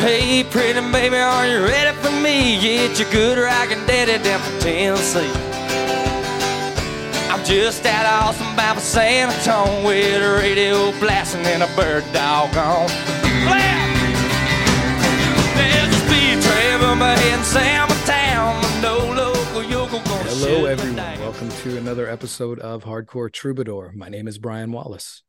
Hey, pretty baby, are you ready for me? Get your good rockin' daddy down from Tennessee. I'm just at awesome Bible San Antonio with a radio blasting and a bird dog on. Blast! There's a speed trap on my head in Town. No local yokel gonna Hello, everyone. Welcome to another episode of Hardcore Troubadour. My name is Brian Wallace.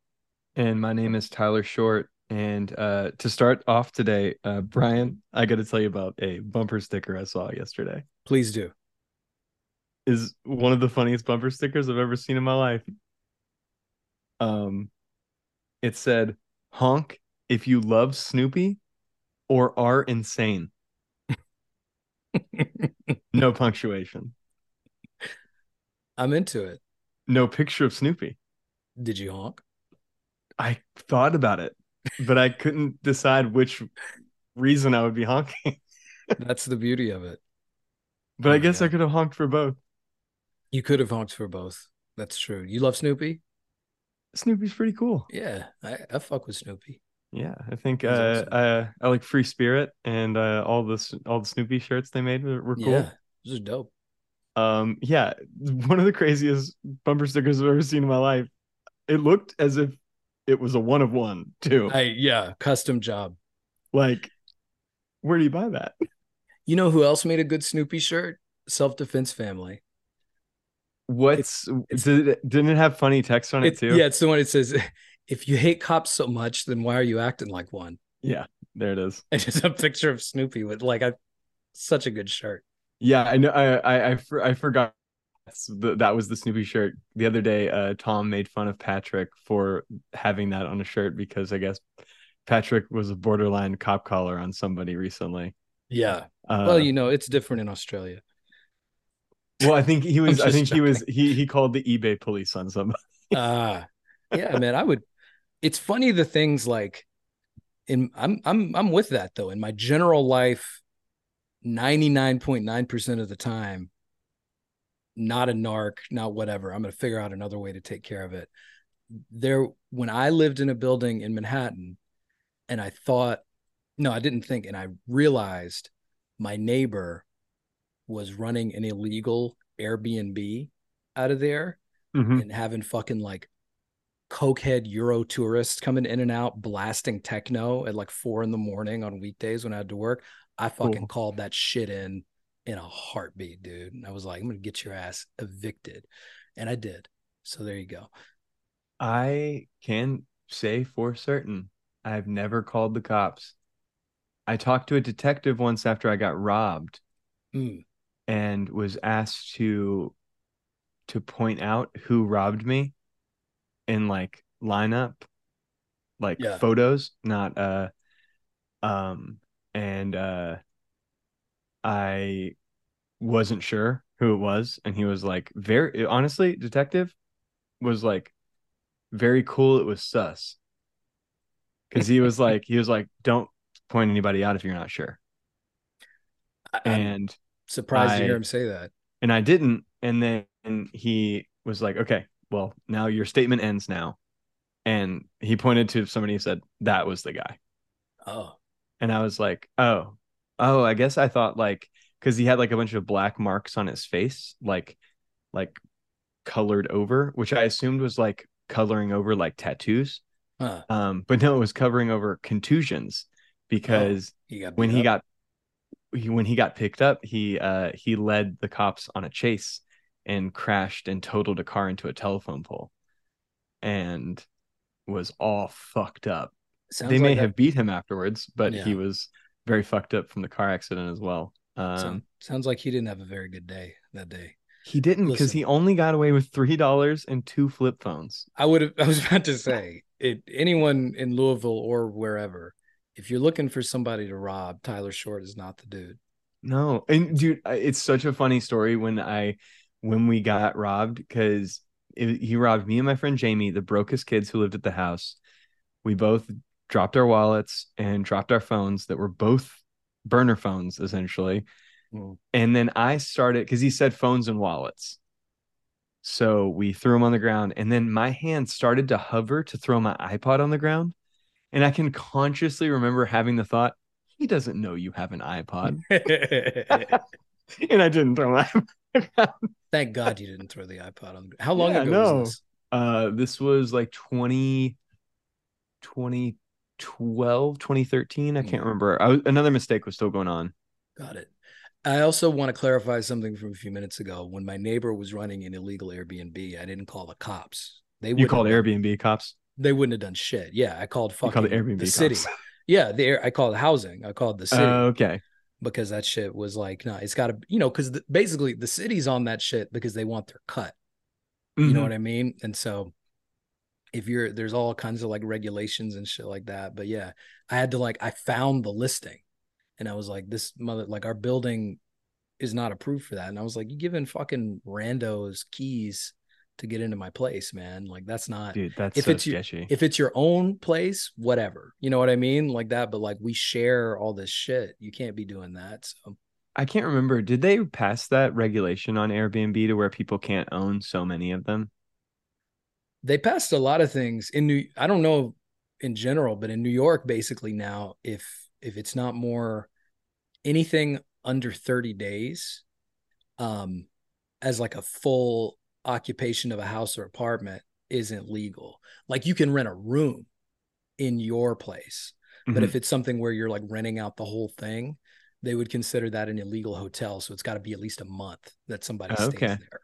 And my name is Tyler Short. And uh, to start off today, uh, Brian, I got to tell you about a bumper sticker I saw yesterday. Please do. Is one of the funniest bumper stickers I've ever seen in my life. Um, it said, "Honk if you love Snoopy, or are insane." no punctuation, I'm into it. no picture of Snoopy. Did you honk? I thought about it, but I couldn't decide which reason I would be honking. That's the beauty of it. But I Oh, guess yeah. I could have honked for both. You could have honked for both. That's true. You love Snoopy? Snoopy's pretty cool. Yeah, I, I fuck with Snoopy. Yeah, I think uh, awesome. uh I like Free Spirit and uh all this all the Snoopy shirts they made were, were cool. Yeah, this is dope. Um yeah, one of the craziest bumper stickers I've ever seen in my life. It looked as if it was a one of one too. I yeah, custom job. like where do you buy that? You know who else made a good Snoopy shirt? Self Defense Family. What's it's- did it, didn't it have funny text on it It's, too? yeah, it's the one that says, "If you hate cops so much, then why are you acting like one?" Yeah, there it is. And just a picture of Snoopy with like a such a good shirt. Yeah, I know. I I I, for, I forgot that's the, that was the Snoopy shirt. The other day, uh, Tom made fun of Patrick for having that on a shirt because I guess Patrick was a borderline cop collar on somebody recently. Yeah. Uh, well, you know, it's different in Australia. well, I think he was. I think he was. He he called the eBay police on somebody. Ah, yeah, man. I would. It's funny the things like, in I'm I'm I'm with that though. In my general life, ninety nine point nine percent of the time, not a narc, not whatever. I'm gonna figure out another way to take care of it. There, when I lived in a building in Manhattan, and I thought, no, I didn't think, and I realized my neighbor was running an illegal Airbnb out of there Mhm. and having fucking like cokehead Euro tourists coming in and out, blasting techno at like four in the morning on weekdays when I had to work. I fucking Cool. called that shit in in a heartbeat, dude. And I was like, I'm gonna get your ass evicted, and I did. So there you go. I can say for certain I've never called the cops. I talked to a detective once after I got robbed. Mm, and was asked to to point out who robbed me in like lineup like Yeah. photos not uh um and uh i wasn't sure who it was and he was like very honestly detective was like very cool it was sus because he was like he was like don't point anybody out if you're not sure I, am and surprised to hear him say that. and I didn't. And then he was like, okay, well, now your statement ends now. And he pointed to somebody and said, that was the guy. Oh, And I was like, oh, oh, I guess I thought like, because he had like a bunch of black marks on his face, like, like colored over, which I assumed was like coloring over like tattoos. huh. Um, but no, it was covering over contusions because He got when beat he got he, when he got picked up he uh he led the cops on a chase and crashed and totaled a car into a telephone pole and was all fucked up Sounds they may like a- have beat him afterwards but he was very fucked up from the car accident as well um sound- sounds like he didn't have a very good day that day. he didn't because he only got away with three dollars and two flip phones I would have. I was about to say, it, anyone in Louisville or wherever, if you're looking for somebody to rob, Tyler Short is not the dude. No, and dude, it's such a funny story when I when we got robbed because he robbed me and my friend Jamie, the brokest kids who lived at the house. We both dropped our wallets and dropped our phones that were both burner phones essentially. Mm. And then I started because he said phones and wallets. So we threw them on the ground, and then my hand started to hover to throw my iPod on the ground. And I can consciously remember having the thought, he doesn't know you have an iPod. and I didn't throw my iPod. Thank God you didn't throw the iPod on. How long Yeah, ago no. was this? Uh, this was like 20, 2012, 2013. I can't remember. I was, another mistake was still going on. Got it. I also want to clarify something from a few minutes ago. When my neighbor was running an illegal Airbnb, I didn't call the cops. They You wouldn't called have Airbnb cops. They wouldn't have done shit. Yeah, I called fucking called the Airbnb the city. cops. Yeah, the air, I called housing. I called the city Oh, okay. because that shit was like, no, it's got to, you know, because basically the city's on that shit because they want their cut. You know Mhm. what I mean? And so if you're there's all kinds of like regulations and shit like that. But yeah, I had to like I found the listing and I was like, this mother like our building is not approved for that. And I was like, you giving fucking randos keys to get into my place, man. Like that's not Dude, that's if so it's your- sketchy. if it's your own place, whatever. You know what I mean? Like that, but like we share all this shit. You can't be doing that. So I can't remember. Did they pass that regulation on Airbnb to where people can't own so many of them? They passed a lot of things in New I don't know in general, but in New York basically now if if it's not more anything under 30 days um as like a full occupation of a house or apartment isn't legal. Like you can rent a room in your place, but Mhm. if it's something where you're like renting out the whole thing, they would consider that an illegal hotel. So it's got to be at least a month that somebody Oh, stays okay. there.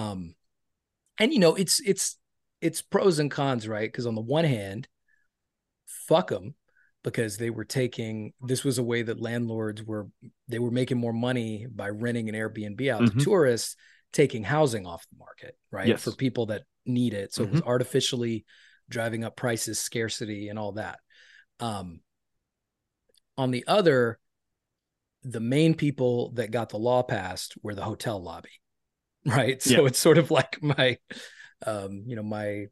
Um, and you know, it's it's it's pros and cons, right? Because on the one hand, fuck them because they were taking this was a way that landlords were they were making more money by renting an Airbnb out Mhm. to tourists, taking housing off the market, right? Yes. For people that need it. So it Mm-hmm. was artificially driving up prices, scarcity, and all that. Um, on the other, the main people that got the law passed were the hotel lobby, right? So Yeah. it's sort of like my, um, you know, my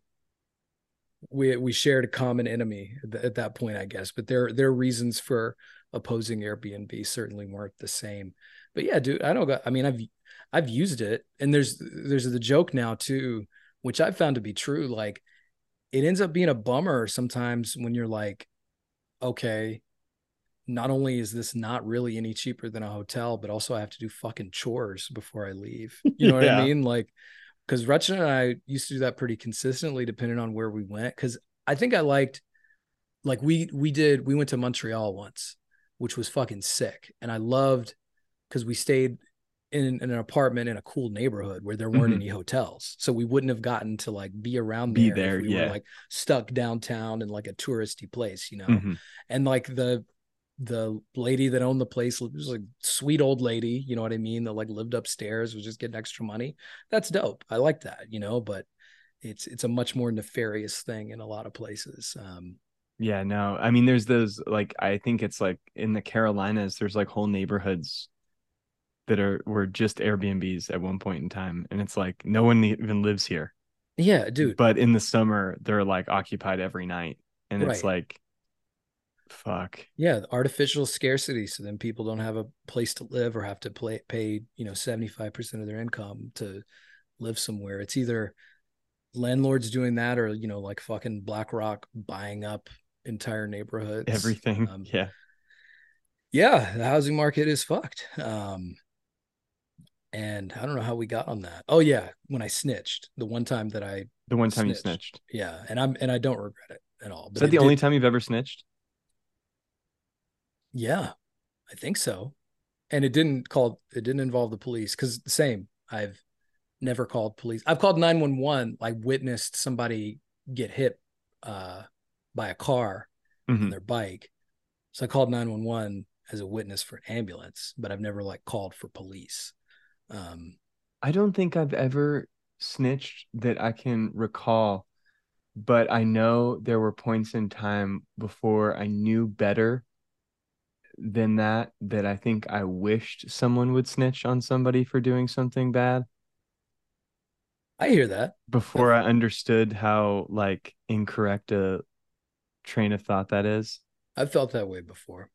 we we shared a common enemy at, th- at that point, I guess. But their their reasons for opposing Airbnb certainly weren't the same. But yeah, dude, I don't got. I mean, I've I've used it, and there's there's the joke now too, which I've found to be true. Like, it ends up being a bummer sometimes when you're like, okay, not only is this not really any cheaper than a hotel, but also I have to do fucking chores before I leave. You know what Yeah. I mean? Like, because Rutchin and I used to do that pretty consistently, depending on where we went. Because I think I liked, like we we did we went to Montreal once, which was fucking sick, and I loved because we stayed in, in an apartment in a cool neighborhood where there weren't Mhm. any hotels, so we wouldn't have gotten to like be around there. Be there, we yeah. were like stuck downtown in like a touristy place, you know Mhm. and like the the lady that owned the place was like sweet old lady you know what i mean that like lived upstairs was just getting extra money that's dope i like that you know but it's it's a much more nefarious thing in a lot of places um Yeah, no. I mean, there's those like I think it's like in the Carolinas, there's like whole neighborhoods that are were just Airbnbs at one point in time, and it's like no one even lives here. yeah dude But in the summer, they're like occupied every night, and it's like, fuck. yeah artificial scarcity so then people don't have a place to live or have to play, pay you know 75% of their income to live somewhere it's either landlords doing that or you know like fucking blackrock buying up entire neighborhoods Everything. Um, yeah. yeah the housing market is fucked um and i don't know how we got on that oh yeah when i snitched the one time that i The one time you snitched. snitched. yeah and i'm and i don't regret it at all Is that the did- only time you've ever snitched? Yeah i think so. And it didn't call it didn't involve the police because the same i've never called police. I've called 911 i witnessed somebody get hit uh by a car on Mhm. their bike. So i called 911 as a witness for an ambulance but i've never like called for police. Um I don't think I've ever snitched that I can recall, but I know there were points in time before I knew better than that that I think I wished someone would snitch on somebody for doing something bad i hear that before I understood how like incorrect a train of thought that is. I've felt that way before.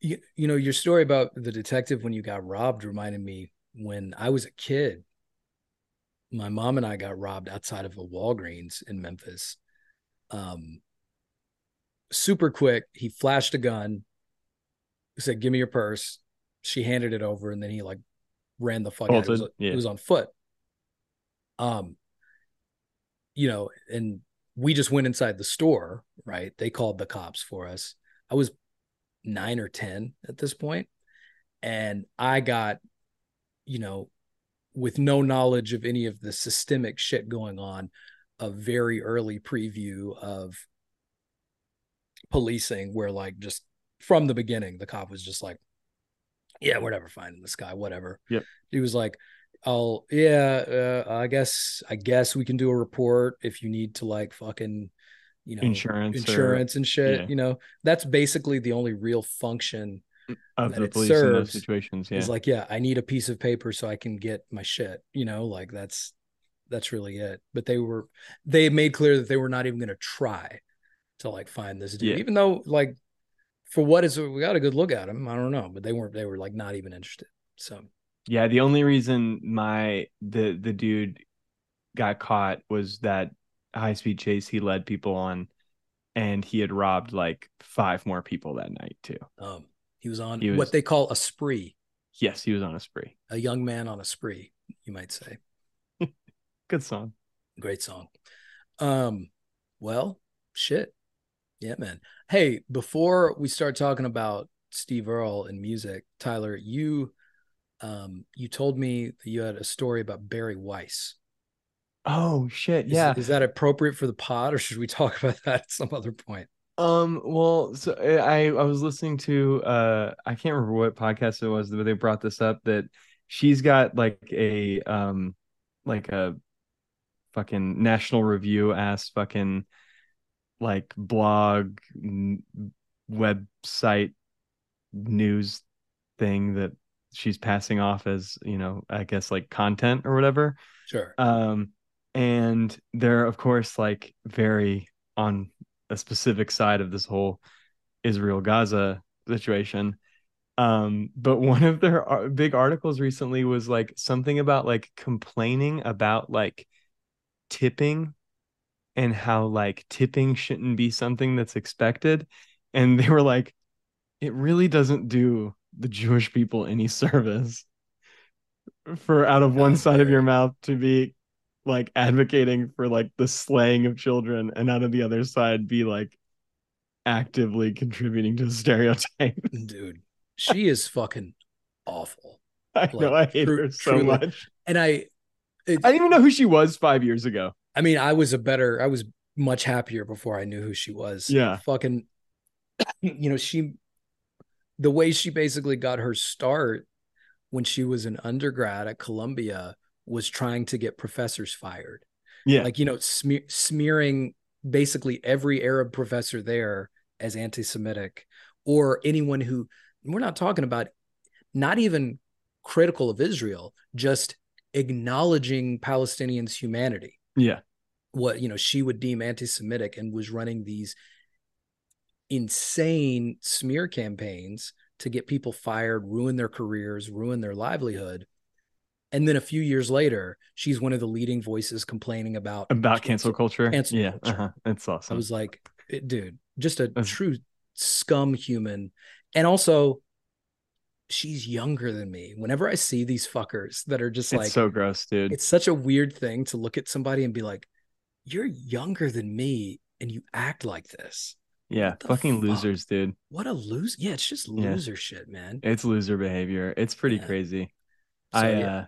You, you know, your story about the detective when you got robbed reminded me when I was a kid. My mom and I got robbed outside of a Walgreens in Memphis. Um, super quick, he flashed a gun, said, "Give me your purse." She handed it over, and then he like ran the fuck out. It was, yeah. it was on foot. Um, you know, and we just went inside the store. Right? They called the cops for us. I was nine or ten at this point, and I got, you know, with no knowledge of any of the systemic shit going on, a very early preview of policing where like just from the beginning the cop was just like yeah we're never finding this guy whatever Yep. he was like oh yeah uh, i guess i guess we can do a report if you need to like fucking you know Insurance or- insurance and shit yeah. you know that's basically the only real function of that the it police in those situations. Yeah. is like yeah i need a piece of paper so i can get my shit you know like that's that's really it but they were they made clear that they were not even going to try to like find this dude Yeah. even though like for what is we got a good look at him i don't know but they weren't they were like not even interested so Yeah, the only reason my the the dude got caught was that high speed chase he led people on, and he had robbed like five more people that night too. um he was on He was- what they call a spree Yes, he was on a spree. a young man on a spree you might say Good song. great song um well shit yeah man. Hey before we start talking about steve earle and music tyler you um you told me that you had a story about barry weiss. Oh shit, is, yeah. is that appropriate for the pod or should we talk about that at some other point? Um, well, so I I was listening to uh I can't remember what podcast it was, but they brought this up that she's got like a um like a fucking National Review ass fucking like blog n- website news thing that she's passing off as, you know, I guess like content or whatever. sure Um, and they're of course like very on a specific side of this whole Israel Gaza situation. Um, but one of their big articles recently was like something about like complaining about like tipping and how like tipping shouldn't be something that's expected. And they were like, it really doesn't do the Jewish people any service for out of one side of your mouth to be like advocating for like the slaying of children and out of the other side be like actively contributing to the stereotype. dude she is fucking awful I know I hate tru- her so truly. much. and i it, I didn't even know who she was five years ago. I mean, I was a better, I was much happier before I knew who she was. Yeah. Fucking, you know, she, the way she basically got her start when she was an undergrad at Columbia was trying to get professors fired. Yeah. Like, you know, smear, smearing basically every Arab professor there as anti Semitic or anyone who, we're not talking about not even critical of Israel, just acknowledging Palestinians' humanity yeah. what you know she would deem anti-semitic and was running these insane smear campaigns to get people fired ruin their careers ruin their livelihood and then a few years later she's one of the leading voices complaining about About cancel culture. cancel yeah. culture. Uh-huh. That's i was like dude just a That's- true scum human and also she's younger than me whenever i see these fuckers that are just it's like so gross, dude. it's such a weird thing to look at somebody and be like, you're younger than me and you act like this. yeah. Fucking fuck? losers, dude. What a lose. Yeah, it's just Yeah. loser shit, man. It's loser behavior. It's pretty Yeah. crazy. So, I yeah. uh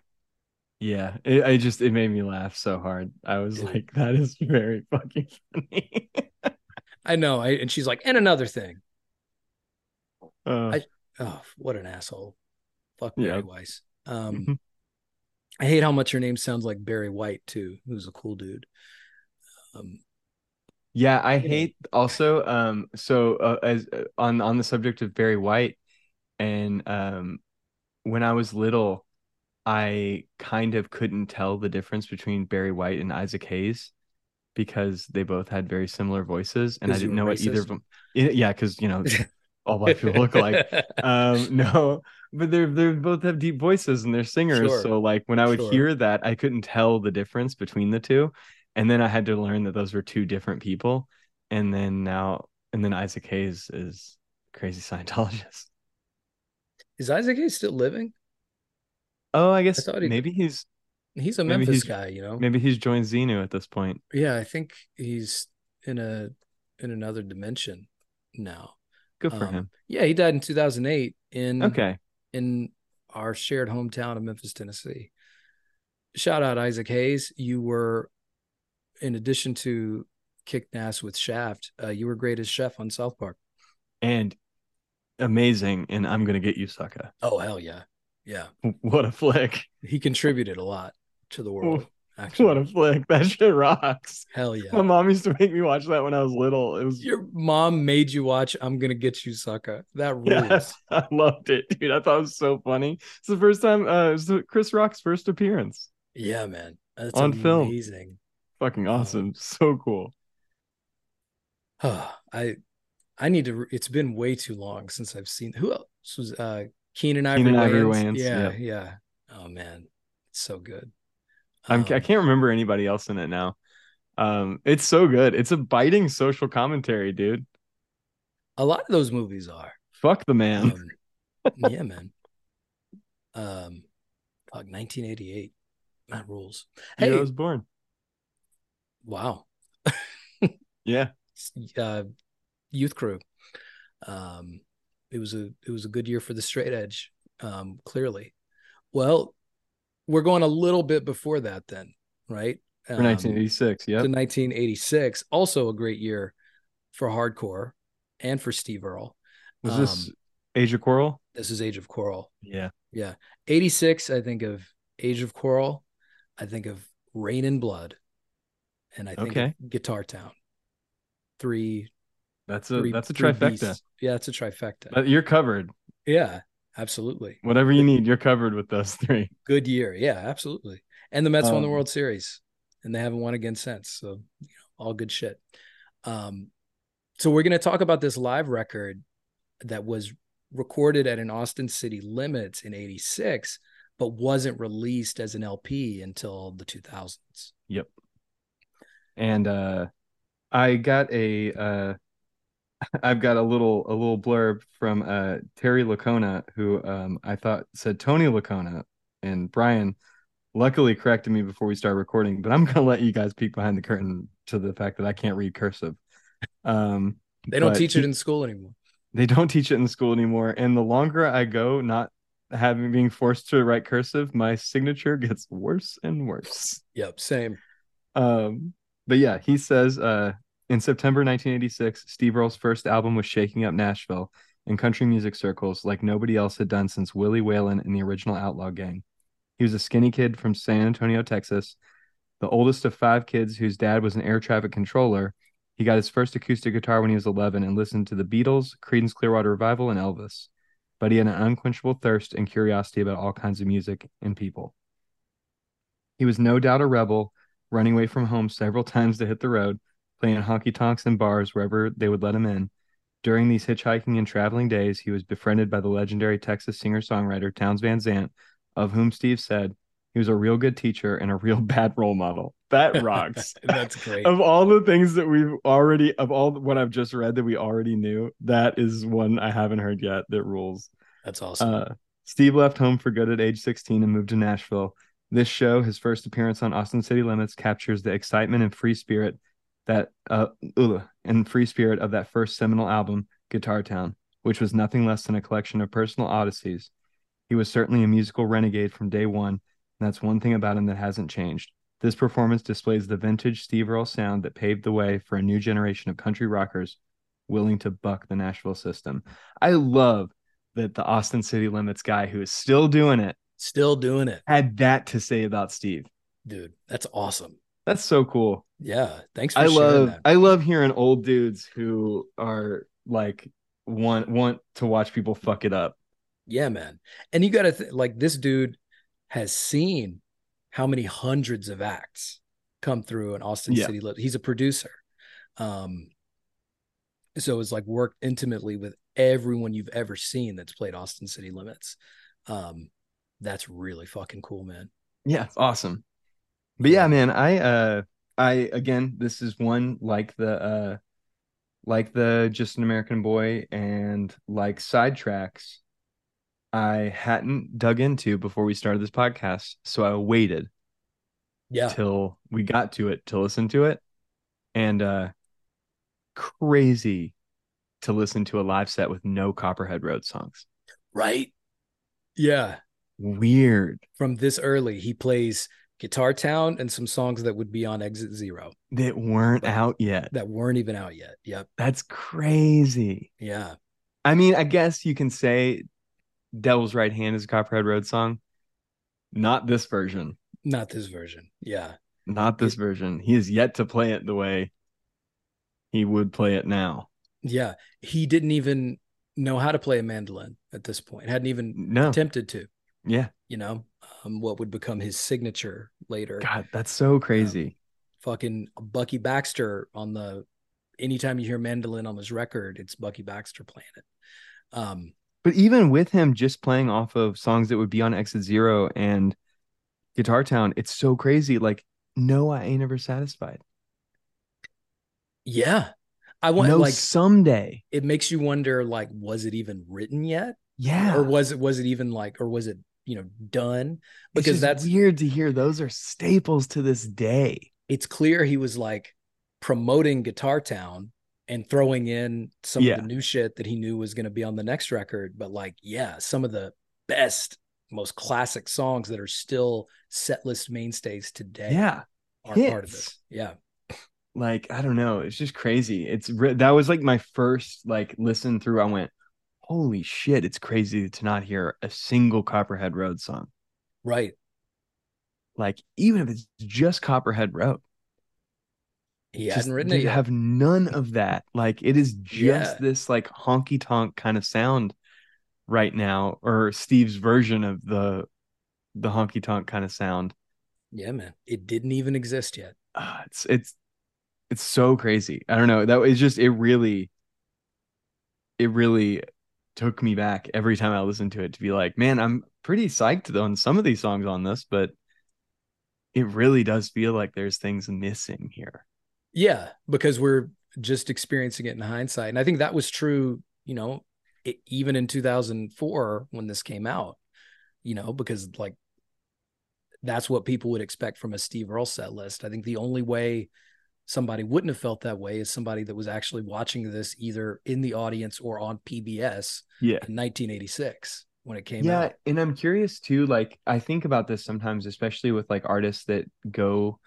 yeah, it, I just it made me laugh so hard. I was Dude. like, that is very fucking funny. I know. I, and she's like, and another thing. Uh, I- Oh, what an asshole. Fuck Yeah. Barry Weiss. Um, Mhm. I hate how much your name sounds like Barry White too, who's a cool dude. Um, yeah, I hate also um so uh, as uh, on on the subject of Barry White and um when I was little I kind of couldn't tell the difference between Barry White and Isaac Hayes because they both had very similar voices and I didn't know what either of them yeah, because you know all black people look like. um no but they're they both have deep voices and they're singers Sure. so like when i would Sure. hear that i couldn't tell the difference between the two and then i had to learn that those were two different people and then now and then isaac hayes is crazy scientologist Is Isaac Hayes still living? Oh, I guess he- maybe he's He's a Memphis he's- guy, you know. maybe he's joined Xenu at this point. Yeah, I think he's in a in another dimension now. Good for Um, him. Yeah, he died in 2008 in Okay. in our shared hometown of Memphis, Tennessee. Shout out Isaac Hayes. You were, in addition to kick ass with Shaft, uh, you were great as chef on South Park. And amazing. And I'm gonna get you, sucker. Oh hell yeah, yeah. What a flick. He contributed a lot to the world. What Actually, a flick. That shit rocks. hell yeah. My mom used to make me watch that when I was little. It was Your mom made you watch "I'm Gonna Get You, Sucker." That rules. Yes, I loved it, dude. I thought it was so funny. It's the first time uh it was Chris Rock's first appearance. Yeah, man. That's On film. amazing. Fucking awesome. So cool. I I need to. It's been way too long since I've seen. Who else was uh Keenan Ivory Keenan Ivory? Wayans, Yeah, yeah. yeah. Oh man, it's so good. I'm, I Um, can't remember anybody else in it now. Um, it's so good. It's a biting social commentary, dude. A lot of those movies are. Fuck the man. Um, yeah, man. Um, fuck, 1988. That rules. Hey, Hey, I was born. wow. Yeah. Uh, youth crew. Um, it was a it was a good year for the straight edge. Um, clearly. Well, we're going a little bit before that, then, right? For Um, 1986. to 1986. Also a great year for hardcore and for Steve Earle. Was this um, Age of Coral? This is Age of Coral. Yeah. Yeah. 86, I think of Age of Coral. I think of Rain and Blood. And I think Okay. of Guitar Town. Three, That's a three that's a trifecta. beasts. Yeah, it's a trifecta. But you're covered. yeah, absolutely. Whatever you need, you're covered with those three. Good year. Yeah, absolutely. And the Mets won the Um, World Series and they haven't won again since. So, you know, all good shit. Um, so we're going to talk about this live record that was recorded at an Austin City Limits in 86, but wasn't released as an LP until the 2000s. Yep. and uh i got a uh i've got a little a little blurb from uh terry lacona who um i thought said tony lacona and brian luckily corrected me before we start recording but i'm gonna let you guys peek behind the curtain to the fact that i can't read cursive um They don't teach it in school anymore. they don't teach it in school anymore and the longer i go not having being forced to write cursive my signature gets worse and worse Yep, same. um, but yeah, he says uh in September 1986, Steve Earle's first album was shaking up Nashville and country music circles like nobody else had done since Willie Whalen and the original Outlaw Gang. He was a skinny kid from San Antonio, Texas, the oldest of five kids whose dad was an air traffic controller. He got his first acoustic guitar when he was 11 and listened to the Beatles, Creedence Clearwater Revival, and Elvis. But he had an unquenchable thirst and curiosity about all kinds of music and people. He was no doubt a rebel, running away from home several times to hit the road, playing honky tonks and bars wherever they would let him in. During these hitchhiking and traveling days, he was befriended by the legendary Texas singer songwriter Towns Van Zant, of whom Steve said he was a real good teacher and a real bad role model. That rocks. That's great. of all the things that we've already, of all what I've just read that we already knew, that is one I haven't heard yet that rules. That's awesome. Uh, Steve left home for good at age 16 and moved to Nashville. This show, his first appearance on Austin City Limits, captures the excitement and free spirit that uh ugh, and free spirit of that first seminal album, Guitar Town, which was nothing less than a collection of personal odysseys. He was certainly a musical renegade from day one, and that's one thing about him that hasn't changed. This performance displays the vintage Steve Earle sound that paved the way for a new generation of country rockers willing to buck the Nashville system. I love that the Austin City Limits guy who is still doing it Still doing it, had that to say about Steve. dude. That's awesome. That's so cool. Yeah. Thanks for I love. I love hearing old dudes who are like want want to watch people fuck it up. Yeah, man. And you got to th- like this dude has seen how many hundreds of acts come through in Austin Yeah. City. He's a producer. Um so it's like worked intimately with everyone you've ever seen that's played Austin City Limits. Um that's really fucking cool, man. Yeah, awesome. But yeah, man, I uh I again this is one like the uh like the just an American boy and like sidetracks. I hadn't dug into before we started this podcast, so I waited Yeah. till we got to it to listen to it, and uh, crazy to listen to a live set with no Copperhead Road songs. Right. Yeah. Weird. From this early, he plays Guitar Town and some songs that would be on Exit Zero That weren't out yet. that weren't even out yet. Yep. That's crazy. Yeah. I mean, I guess you can say Devil's Right Hand is a Copperhead Road song. Not this version. Not this version. Yeah. Not this version. He is yet to play it the way he would play it now. Yeah. He didn't even know how to play a mandolin at this point, hadn't even No. attempted to, Yeah. you know, um, what would become his signature later. God, that's so crazy. Fucking Bucky Baxter on the anytime you hear mandolin on his record, it's Bucky Baxter playing it. Um, But even with him just playing off of songs that would be on Exit Zero and Guitar Town, it's so crazy. Like, no, I ain't ever satisfied. yeah. I want no, like someday. it makes you wonder like was it even written yet Yeah. or was it was it even like or was it you know done because that's weird to hear. Those are staples to this day. it's clear he was like promoting guitar town and throwing in some Yeah. of the new shit that he knew was going to be on the next record but like yeah some of the best most classic songs that are still set list mainstays today Yeah. are part of this yeah like I don't know, it's just crazy. It's re- that was like my first like listen through. I went, holy shit! It's crazy to not hear a single Copperhead Road song. right Like even if it's just Copperhead Road, he just, hadn't written it yet. have none of that. Like it is just Yeah. this like honky tonk kind of sound right now, or Steve's version of the the honky tonk kind of sound. yeah man it didn't even exist yet Ah, it's it's it's so crazy. I don't know. That was just it really it really took me back every time I listened to it to be like, man, I'm pretty psyched on some of these songs on this, but it really does feel like there's things missing here. Yeah, because we're just experiencing it in hindsight. And I think that was true, you know, it, even in 2004 when this came out, you know, because like that's what people would expect from a Steve Earle set list. I think the only way somebody wouldn't have felt that way is somebody that was actually watching this either in the audience or on PBS Yeah. in 1986 when it came yeah out. and i'm curious too like i think about this sometimes especially with like artists that go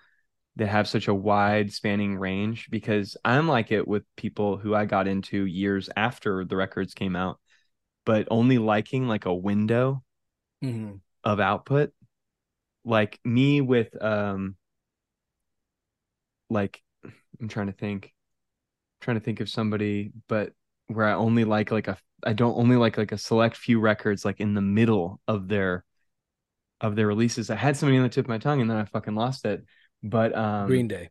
that have such a wide spanning range because i'm like it with people who i got into years after the records came out but only liking like a window Mhm. of output like me with um like i'm trying to think I'm trying to think of somebody but where i only like like a i don't only like like a select few records like in the middle of their of their releases i had somebody on the tip of my tongue and then i fucking lost it but um Green Day.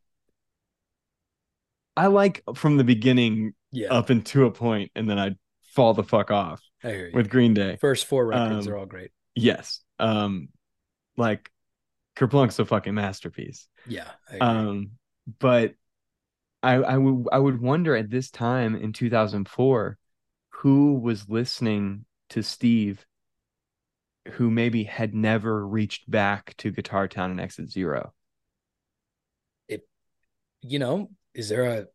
i like from the beginning Yeah, up into a point and then i fall the fuck off with green day First four records um, are all great. yes um like kerplunk's a fucking masterpiece Yeah. Um, but I I would I would wonder at this time in 2004 who was listening to Steve who maybe had never reached back to Guitar Town and Exit Zero. It you know, is there a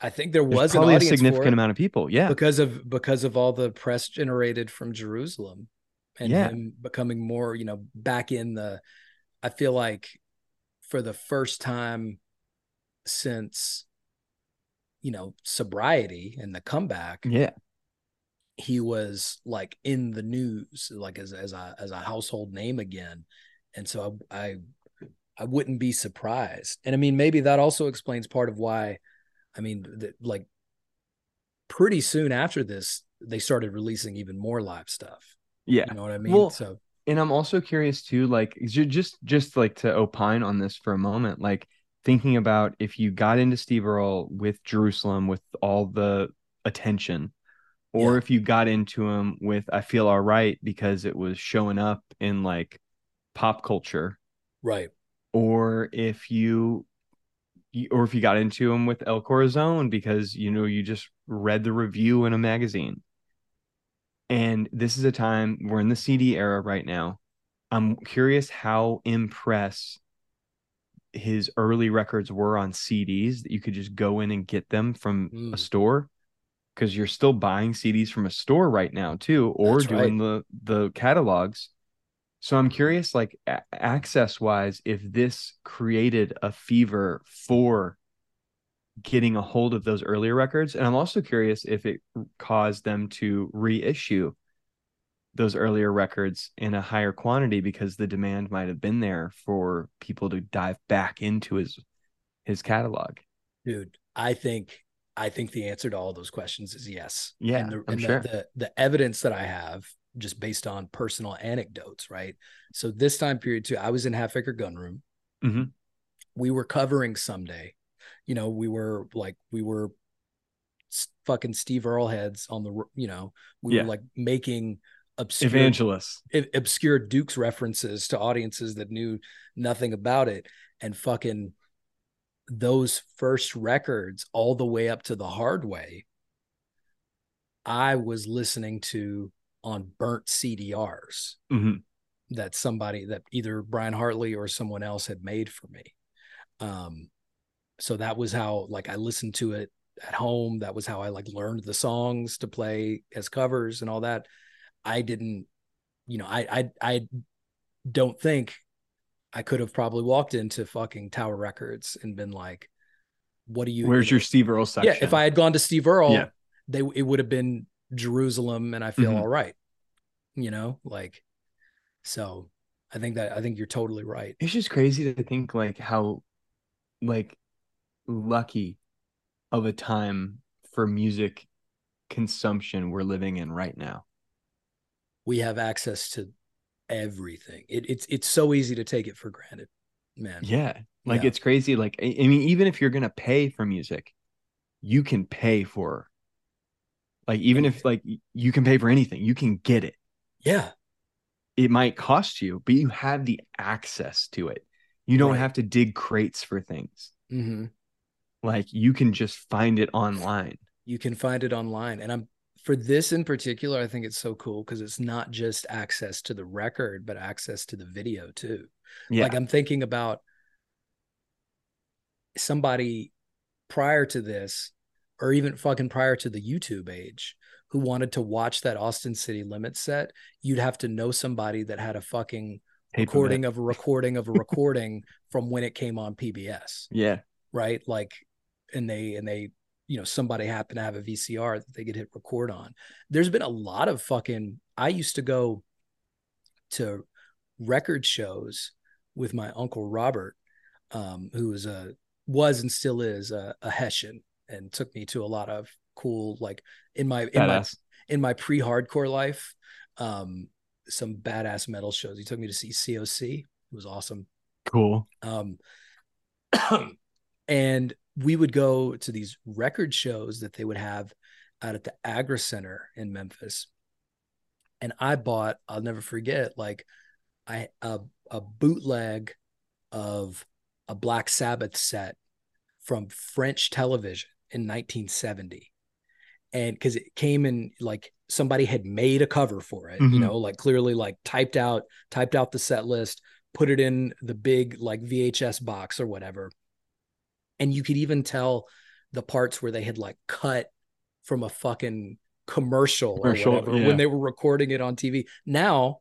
I think there was probably a significant amount of people. Yeah. because of because of all the press generated from Jerusalem and Yeah. him becoming more, you know, back in the I feel like for the first time since you know, sobriety and the comeback, Yeah. he was like in the news like as as a as a household name again and so I, I i wouldn't be surprised and i mean maybe that also explains part of why i mean the, like pretty soon after this they started releasing even more live stuff Yeah. you know what i mean Well, so and I'm also curious too, like just just like to opine on this for a moment, like thinking about if you got into Steve Earle with Jerusalem with all the attention, or Yeah. if you got into him with I Feel All Right because it was showing up in like pop culture, right or if you or if you got into him with El Corazon because you know you just read the review in a magazine. And this is a time we're in the CD era right now. I'm curious how impressed his early records were on CDs that you could just go in and get them from a Mm. store because you're still buying CDs from a store right now too, or That's doing the the catalogs. So I'm curious, like a- access wise, if this created a fever for getting a hold of those earlier records, and I'm also curious if it caused them to reissue those earlier records in a higher quantity because the demand might have been there for people to dive back into his his catalog. dude i think i think the answer to all those questions is yes Yeah, and the, I'm and the, sure. the, the evidence that i have just based on personal anecdotes right so this time period too i was in half acre gun room Mhm. we were covering someday you know we were like we were fucking steve earl heads on the you know we Yeah. were like making obscure Evangelists. obscure Dukes references to audiences that knew nothing about it and fucking those first records all the way up to the hard way I was listening to on burnt CDRs Mhm. that somebody that either Brian Hartley or someone else had made for me. Um so that was how like I listened to it at home. That was how I like learned the songs to play as covers and all that. I didn't, you know, I I I don't think I could have probably walked into fucking Tower Records and been like, "What do you?" Where's your Steve Earle section? yeah? If I had gone to Steve Earle, Yeah. they it would have been Jerusalem, and I feel Mhm. all right. You know, like, so I think that I think you're totally right. it's just crazy to think like how like lucky of a time for music consumption we're living in right now. We have access to everything. It, it's it's so easy to take it for granted, man. Yeah. Like Yeah. it's crazy. Like I, I mean, even if you're gonna pay for music, you can pay for like even if like you can pay for anything, you can get it. yeah, It might cost you, but you have the access to it. You don't Right. have to dig crates for things. hmm Like you can just find it online. you can find it online and i'm for this in particular i think it's so cool because it's not just access to the record but access to the video too Yeah. like i'm thinking about somebody prior to this or even fucking prior to the youtube age who wanted to watch that austin city limits set you'd have to know somebody that had a fucking Tape of it. recording of a recording of a recording from when it came on pbs Yeah. right? Like, and they and they, you know, somebody happened to have a VCR that they could hit record on. There's been a lot of fucking. I used to go to record shows with my uncle Robert, um, who was a was and still is a, a Hessian, and took me to a lot of cool like in my in my in my pre-hardcore life, um, some badass metal shows. He took me to see COC. It was awesome. Cool. Um, and we would go to these record shows that they would have out at the Agra Center in Memphis. And I bought, I'll never forget, like I a, a bootleg of a Black Sabbath set from French television in 1970. And because it came in like somebody had made a cover for it, you Mhm. know, like clearly like typed out, typed out the set list, put it in the big like VHS box or whatever. And you could even tell the parts where they had like cut from a fucking commercial, Commercial, or whatever yeah. when they were recording it on TV. Now,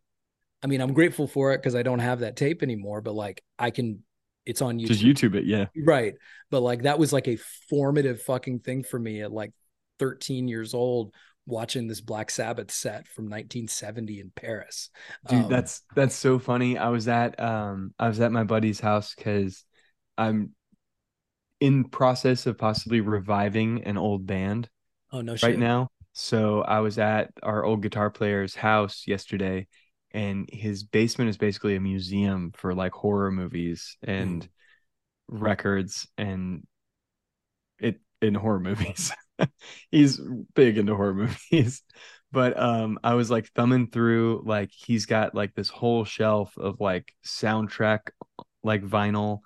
I mean, I'm grateful for it because I don't have that tape anymore, but like I can, it's on YouTube. Just YouTube it. Yeah. Right. But like that was like a formative fucking thing for me at like 13 years old watching this Black Sabbath set from 1970 in Paris. Dude, Um, that's that's so funny. I was at um I was at my buddy's house because I'm in process of possibly reviving an old band oh no right shit. now. So I was at our old guitar player's house yesterday, and his basement is basically a museum for like horror movies and records and it in horror movies. he's big into horror movies. But um I was like thumbing through like he's got like this whole shelf of like soundtrack like vinyl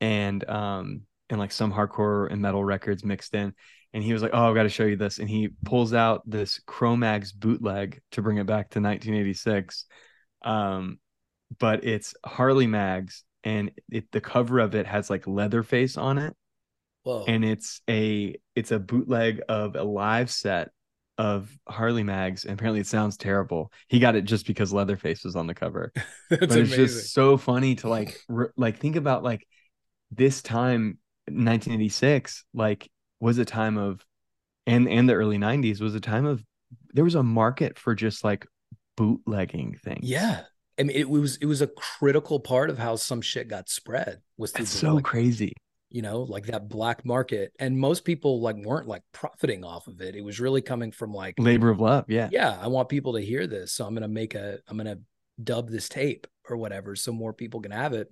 and um and like some hardcore and metal records mixed in. And he was like, "Oh, I've got to show you this." And he pulls out this Cro-Mags bootleg to bring it back to 1986. Um, but it's Harley Mags, and it the cover of it has like Leatherface on it, Whoa. and it's a it's a bootleg of a live set of Harley Mags. And apparently, it sounds terrible. He got it just because Leatherface was on the cover That's but it's amazing. just so funny to like re- like think about like this time 1986 like was a time of and and the early 90s was a time of there was a market for just like bootlegging things yeah. I mean, it was it was a critical part of how some shit got spread. Was the, so like, crazy you know, like that black market, and most people like weren't like profiting off of it. It was really coming from like, labor of love yeah yeah, I want people to hear this, so I'm gonna make a, I'm gonna dub this tape or whatever, so more people can have it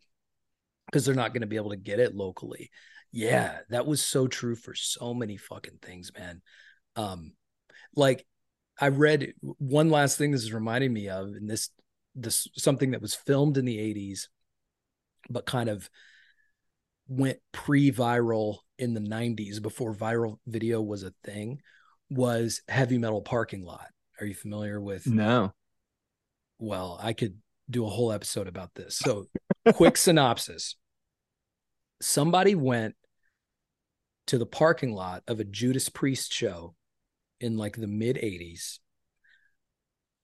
because they're not gonna be able to get it locally. Yeah, that was so true for so many fucking things, man. Um, like I read one last thing this is reminding me of, and this this something that was filmed in the 80s, but kind of went pre-viral in the 90s before viral video was a thing, was heavy metal parking lot. Are you familiar with no well, I could do a whole episode about this. So, quick synopsis. Somebody went to the parking lot of a Judas Priest show in like the mid 80s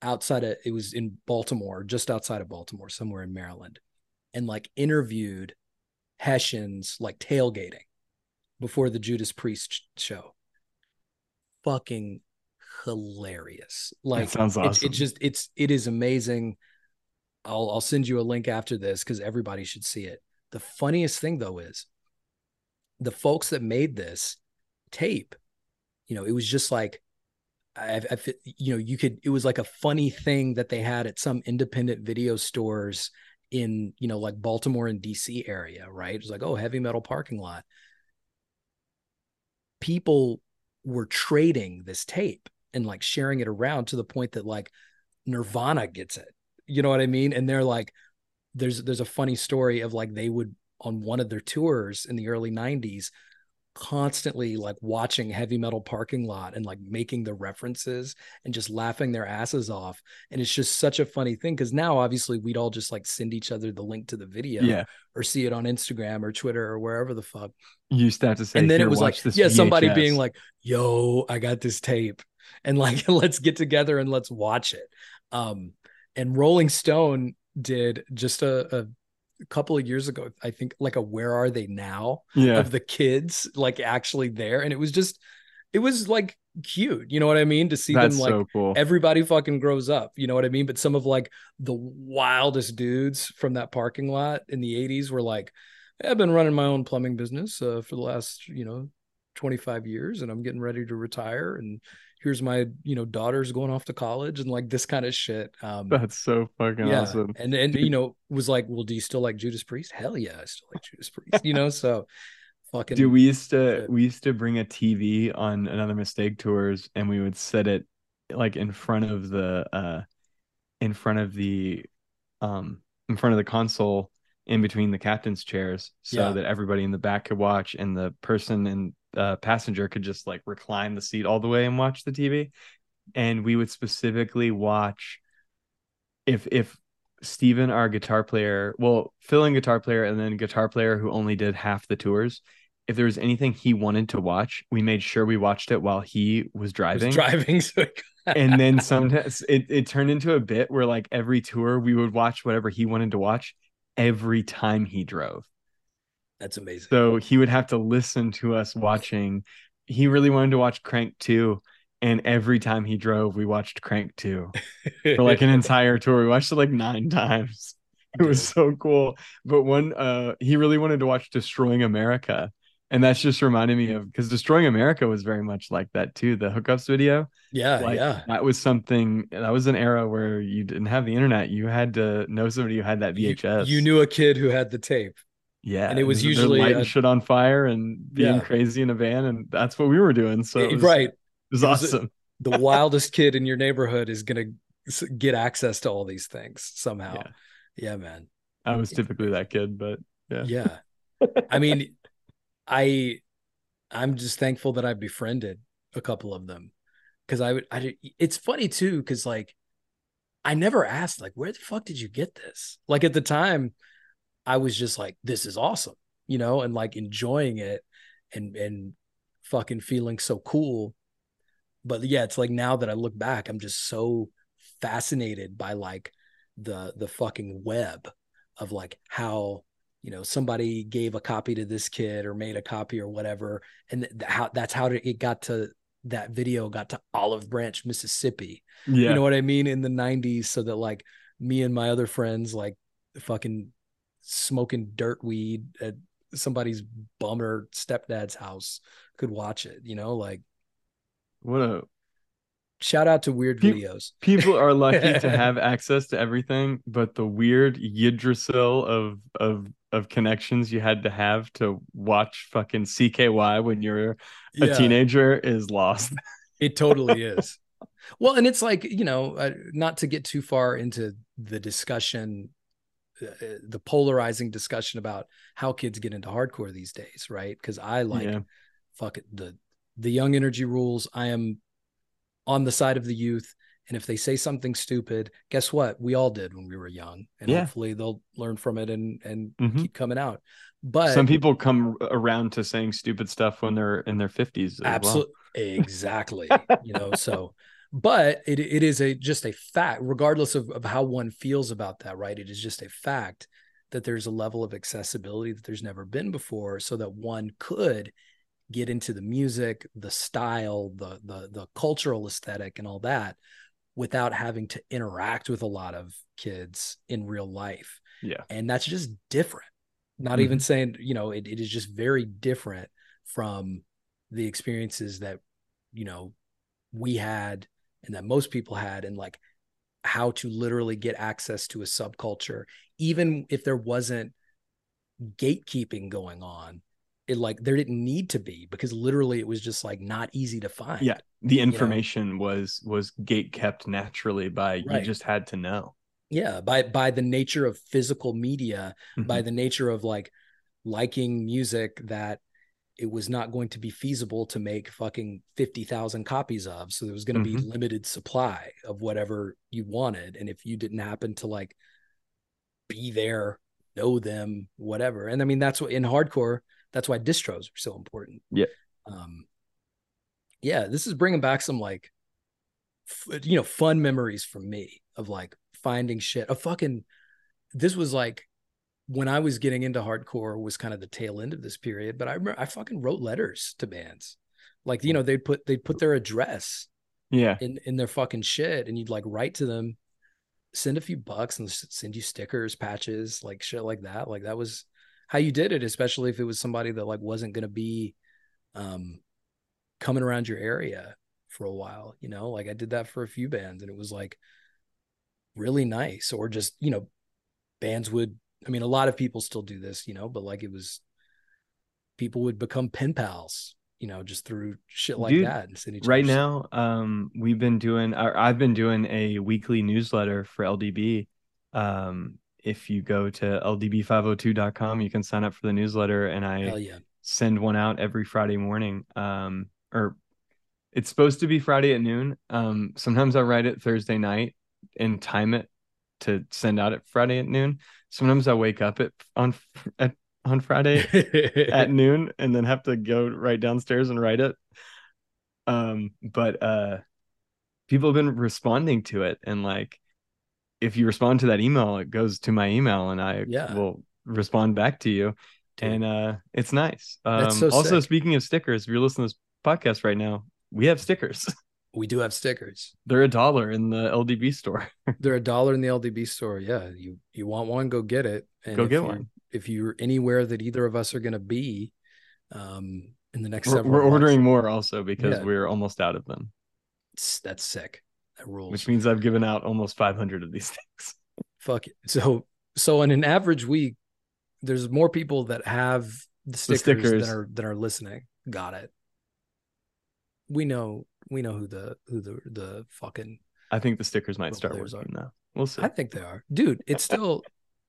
outside of it was in Baltimore, just outside of Baltimore, somewhere in Maryland, and like interviewed Hessians like tailgating before the Judas Priest show. Fucking hilarious. Like sounds it- awesome. It, just it's it is amazing. I'll I'll send you a link after this because everybody should see it. The funniest thing though is the folks that made this tape, you know, it was just like I, I you know, you could it was like a funny thing that they had at some independent video stores in, you know, like Baltimore and DC area, right? It was like, oh, heavy metal parking lot. People were trading this tape and like sharing it around to the point that like Nirvana gets it. You know what I mean? And they're like, there's there's a funny story of like they would on one of their tours in the early 90s constantly like watching heavy metal parking lot and like making the references and just laughing their asses off. And it's just such a funny thing because now obviously we'd all just like send each other the link to the video yeah. or see it on instagram or twitter or wherever the fuck. You used to have to say and then it was like yeah somebody being like yo i got this tape. And like let's get together and let's watch it. Um and rolling stone did just a, a couple of years ago i think like a where are they now yeah. of the kids like actually there. And it was just it was like cute you know what i mean? To see that's them like so cool. everybody fucking grows up you know what i mean? But some of like the wildest dudes from that parking lot in the 80s were like i've been running my own plumbing business uh, for the last you know 25 years and i'm getting ready to retire and here's my you know daughters going off to college and like this kind of shit um that's so fucking yeah awesome and and you know was like well do you still like judas priest hell yeah i still like judas priest you know so fucking Dude, we used to shit. we used to bring a TV on another mistake tours and we would set it like in front of the uh in front of the um in front of the console in between the captain's chairs so Yeah. that everybody in the back could watch and the person in uh passenger could just like recline the seat all the way and watch the TV. And we would specifically watch if if Steven, our guitar player, well, filling guitar player and then guitar player who only did half the tours, if there was anything he wanted to watch, we made sure we watched it while he was was driving. driving so and then sometimes it, it turned into a bit where like every tour we would watch whatever he wanted to watch every time he drove. That's amazing So he would have to listen to us watching. He really wanted to watch Crank 2. And every time he drove, we watched Crank 2 for like an entire tour. We watched it like nine times. It was so cool. But one uh he really wanted to watch Destroying America. And that's just reminded me of because Destroying America was very much like that too. The hookups video. yeah Like yeah that was something that was an era where you didn't have the internet. You had to know somebody who had that You- VHS. you, knew a kid who had the tape yeah. and it was usually lighting a- shit on fire and being Yeah. crazy in a van, and that's what we were doing. So it eh, was, right it was It was a- awesome. the wildest kid in your neighborhood is gonna get access to all these things somehow Yeah. yeah man I was typically that kid, but yeah. yeah i mean I I'm just thankful that I befriended a couple of them because I would I did- it's funny too because like I never asked like where the fuck did you get this like at the time I was just like this is awesome you know and like enjoying it and and fucking feeling so cool. But yeah it's like now that I look back I'm just so fascinated by like the the fucking web of like how you know somebody gave a copy to this kid or made a copy or whatever and th- how that's how it got to that video got to olive branch mississippi. Yeah. you know what i mean? In the 90s so that like me and my other friends like fucking smoking dirt weed at somebody's bummer stepdad's house could watch it you know like what a shout out to weird Pe- videos people are lucky to have access to everything, but the weird Yggdrasil of of of connections you had to have to watch fucking CKY when you're a Yeah. teenager is lost. It totally is. Well, and it's like, you know, uh, not to get too far into the discussion, uh, the polarizing discussion about how kids get into hardcore these days, right? Because I like, Yeah. fuck it, the the young energy rules. I am on the side of the youth, and if they say something stupid, guess what? We all did when we were young, and Yeah. hopefully they'll learn from it and and Mhm. keep coming out. But Some people come around to saying stupid stuff when they're in their 50s. absolutely exactly you know so but it, it is a just a fact regardless of, of how one feels about that right? It is just a fact that there's a level of accessibility that there's never been before so that one could get into the music the style the the, the cultural aesthetic and all that without having to interact with a lot of kids in real life. Yeah. and that's just different. Not even mm-hmm. saying you know it, it is just very different from the experiences that you know we had and that most people had and like how to literally get access to a subculture even if there wasn't gatekeeping going on it like there didn't need to be because literally it was just like not easy to find Yeah. The information was was gate kept naturally by Right. you just had to know. yeah by by the nature of physical media by Mhm. the nature of like liking music that it was not going to be feasible to make fucking 50,000 copies of. So there was going to be limited supply of whatever you wanted. And if you didn't happen to like be there, know them, whatever. And I mean, that's what in hardcore, that's why distros are so important. Yeah. Um, yeah, this is bringing back some like, f- you know, fun memories for me of like finding shit. A fucking, this was like when I was getting into hardcore was kind of the tail end of this period, but I remember I fucking wrote letters to bands. Like, you know, they'd put they'd put their address Yeah. in in their fucking shit and you'd like write to them, send a few bucks and send you stickers, patches, like shit like that. Like that was how you did it, especially if it was somebody that like wasn't going to be um coming around your area for a while, you know? Like I did that for a few bands and it was like really nice or just, you know, bands would I mean a lot of people still do this, you know, but like it was people would become pen pals, you know, just through shit like Dude, that and send each right now um we've been doing or i've been doing a weekly newsletter for ldb um if you go to ldb502.com you can sign up for the newsletter and i yeah. send one out every friday morning. Um or it's supposed to be friday at noon. Um sometimes i write it thursday night and time it to send out at friday at noon sometimes i wake up at on at on friday at noon and then have to go right downstairs and write it. Um, but uh people have been responding to it and like if you respond to that email, it goes to my email and I Yeah. will respond back to you. Dude. And uh it's nice. Um so also sick. speaking of stickers, if you're listening to this podcast right now, we have stickers. we do have stickers. They're a dollar in the LDB store. They're a dollar in the LDB store. Yeah, you you want one, go get it. And Go if get one. If you're anywhere that either of us are going to be, um, in the next We're, several we're months, ordering more also because Yeah. we're almost out of them, it's- that's sick. That rules. which means I've given out almost 500 of these things. Fuck it. So so in an average week, there's more people that have the stickers, stickers. than are than are listening. Got it. We know we know who the who the the fucking I think the stickers might start working now. We'll see. I think they are. Dude, it's still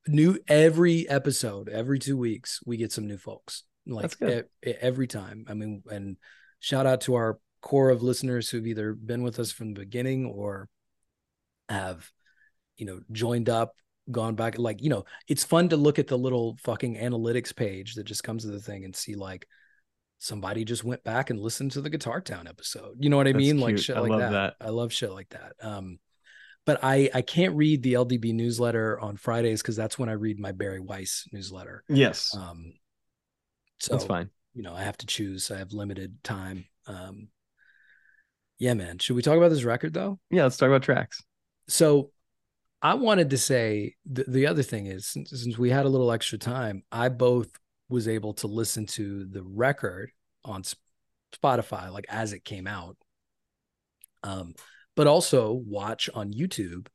new every episode, every two weeks, we get some new folks. like That's good. e- every time. I mean, and shout out to our core of listeners who've either been with us from the beginning or have, you know, joined up, gone back. Like, you know, it's fun to look at the little fucking analytics page that just comes to the thing and see like somebody just went back and listened to the Guitar Town episode. You know what I That's mean? Like shit I like love that. that. I love shit like that. Um, but I I can't read the LDB newsletter on Fridays because that's when I read my Bari Weiss newsletter. Yes, Um, so that's fine. you know, I have to choose. I have limited time. Um, yeah, man. Should we talk about this record though? Yeah, let's talk about tracks. So I wanted to say the, the other thing is since, since we had a little extra time, I both was able to listen to the record on Spotify like as it came out. Um, but also watch on YouTube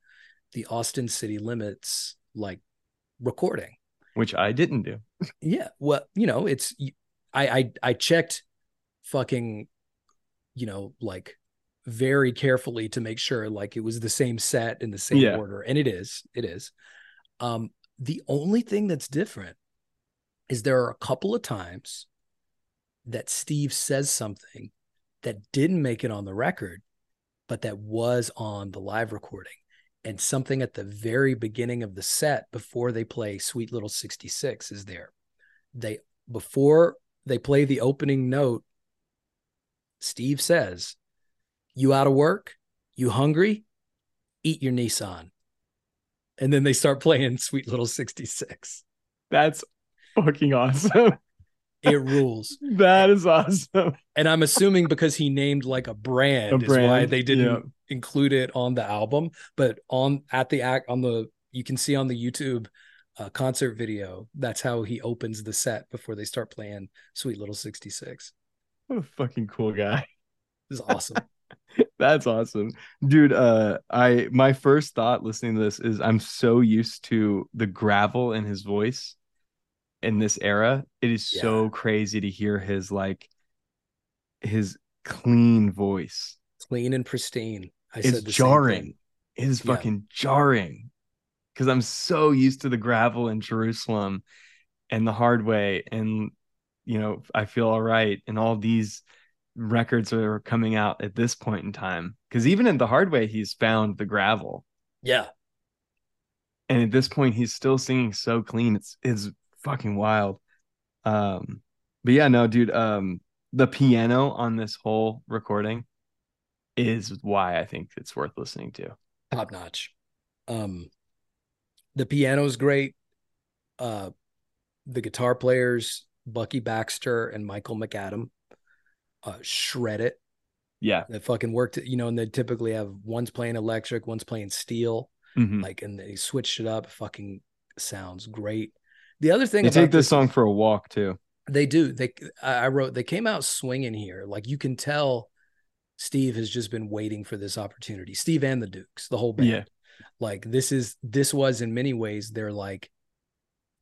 the Austin City Limits like recording. Which I didn't do. Yeah. Well, you know, it's I I I checked fucking you know, like very carefully to make sure like it was the same set in the same Yeah. order. And it is. It is. Um the only thing that's different is there are a couple of times that Steve says something that didn't make it on the record, but that was on the live recording. And something at the very beginning of the set before they play Sweet Little 66 is there. They before they play the opening note, Steve says, You out of work? You hungry? Eat your Nissan. And then they start playing Sweet Little 66. That's fucking awesome. It rules. that is awesome. And I'm assuming because he named like a brand, A is why they didn't yeah. include it on the album. But on at the act on the you can see on the YouTube uh, concert video, that's how he opens the set before they start playing Sweet Little 66. What a fucking cool guy. This is awesome. That's awesome. Dude, uh I my first thought listening to this is I'm so used to the gravel in his voice in this era. It is so crazy to hear his like his clean voice. Clean and pristine. I It's said the same jarring. It is Yeah. fucking jarring. Cause I'm so used to the gravel in Jerusalem and the hard way and you know, I feel all right and all these records are coming out at this point in time. Cause even in the hard way, he's found the gravel. Yeah. and at this point he's still singing so clean it's it's fucking wild um but yeah no dude um the piano on this whole recording is why i think it's worth listening to top notch. Um, the piano's great. Uh, the guitar players Bucky Baxter and Michael McAdam uh, shred it. yeah They fucking worked. You know, and they typically have one's playing electric, one's playing steel. Mhm. Like, and they switched it up. Fucking sounds great. The other thing they take this song for a walk too they do. They I wrote they came out swinging here. Like you can tell Steve has just been waiting for this opportunity. Steve and the Dukes, the whole band. Yeah. Like this is this was in many ways their like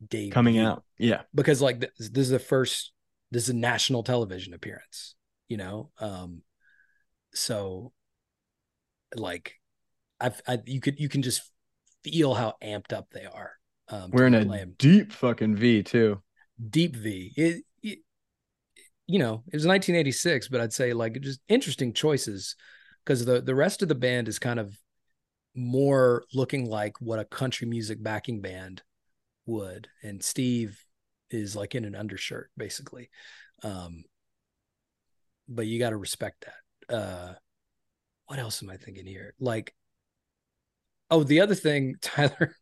debut coming out yeah because like this, this is the first this is a national television appearance, you know. Um so like I've I you could you can just feel how amped up they are. Um wearing be a deep fucking v too deep V. It, it, you know, it was 1986, but I'd say like just interesting choices because the the rest of the band is kind of more looking like what a country music backing band would, and Steve is like in an undershirt basically. Um, but you got to respect that. Uh, what else am I thinking here? Like, oh, the other thing, Tyler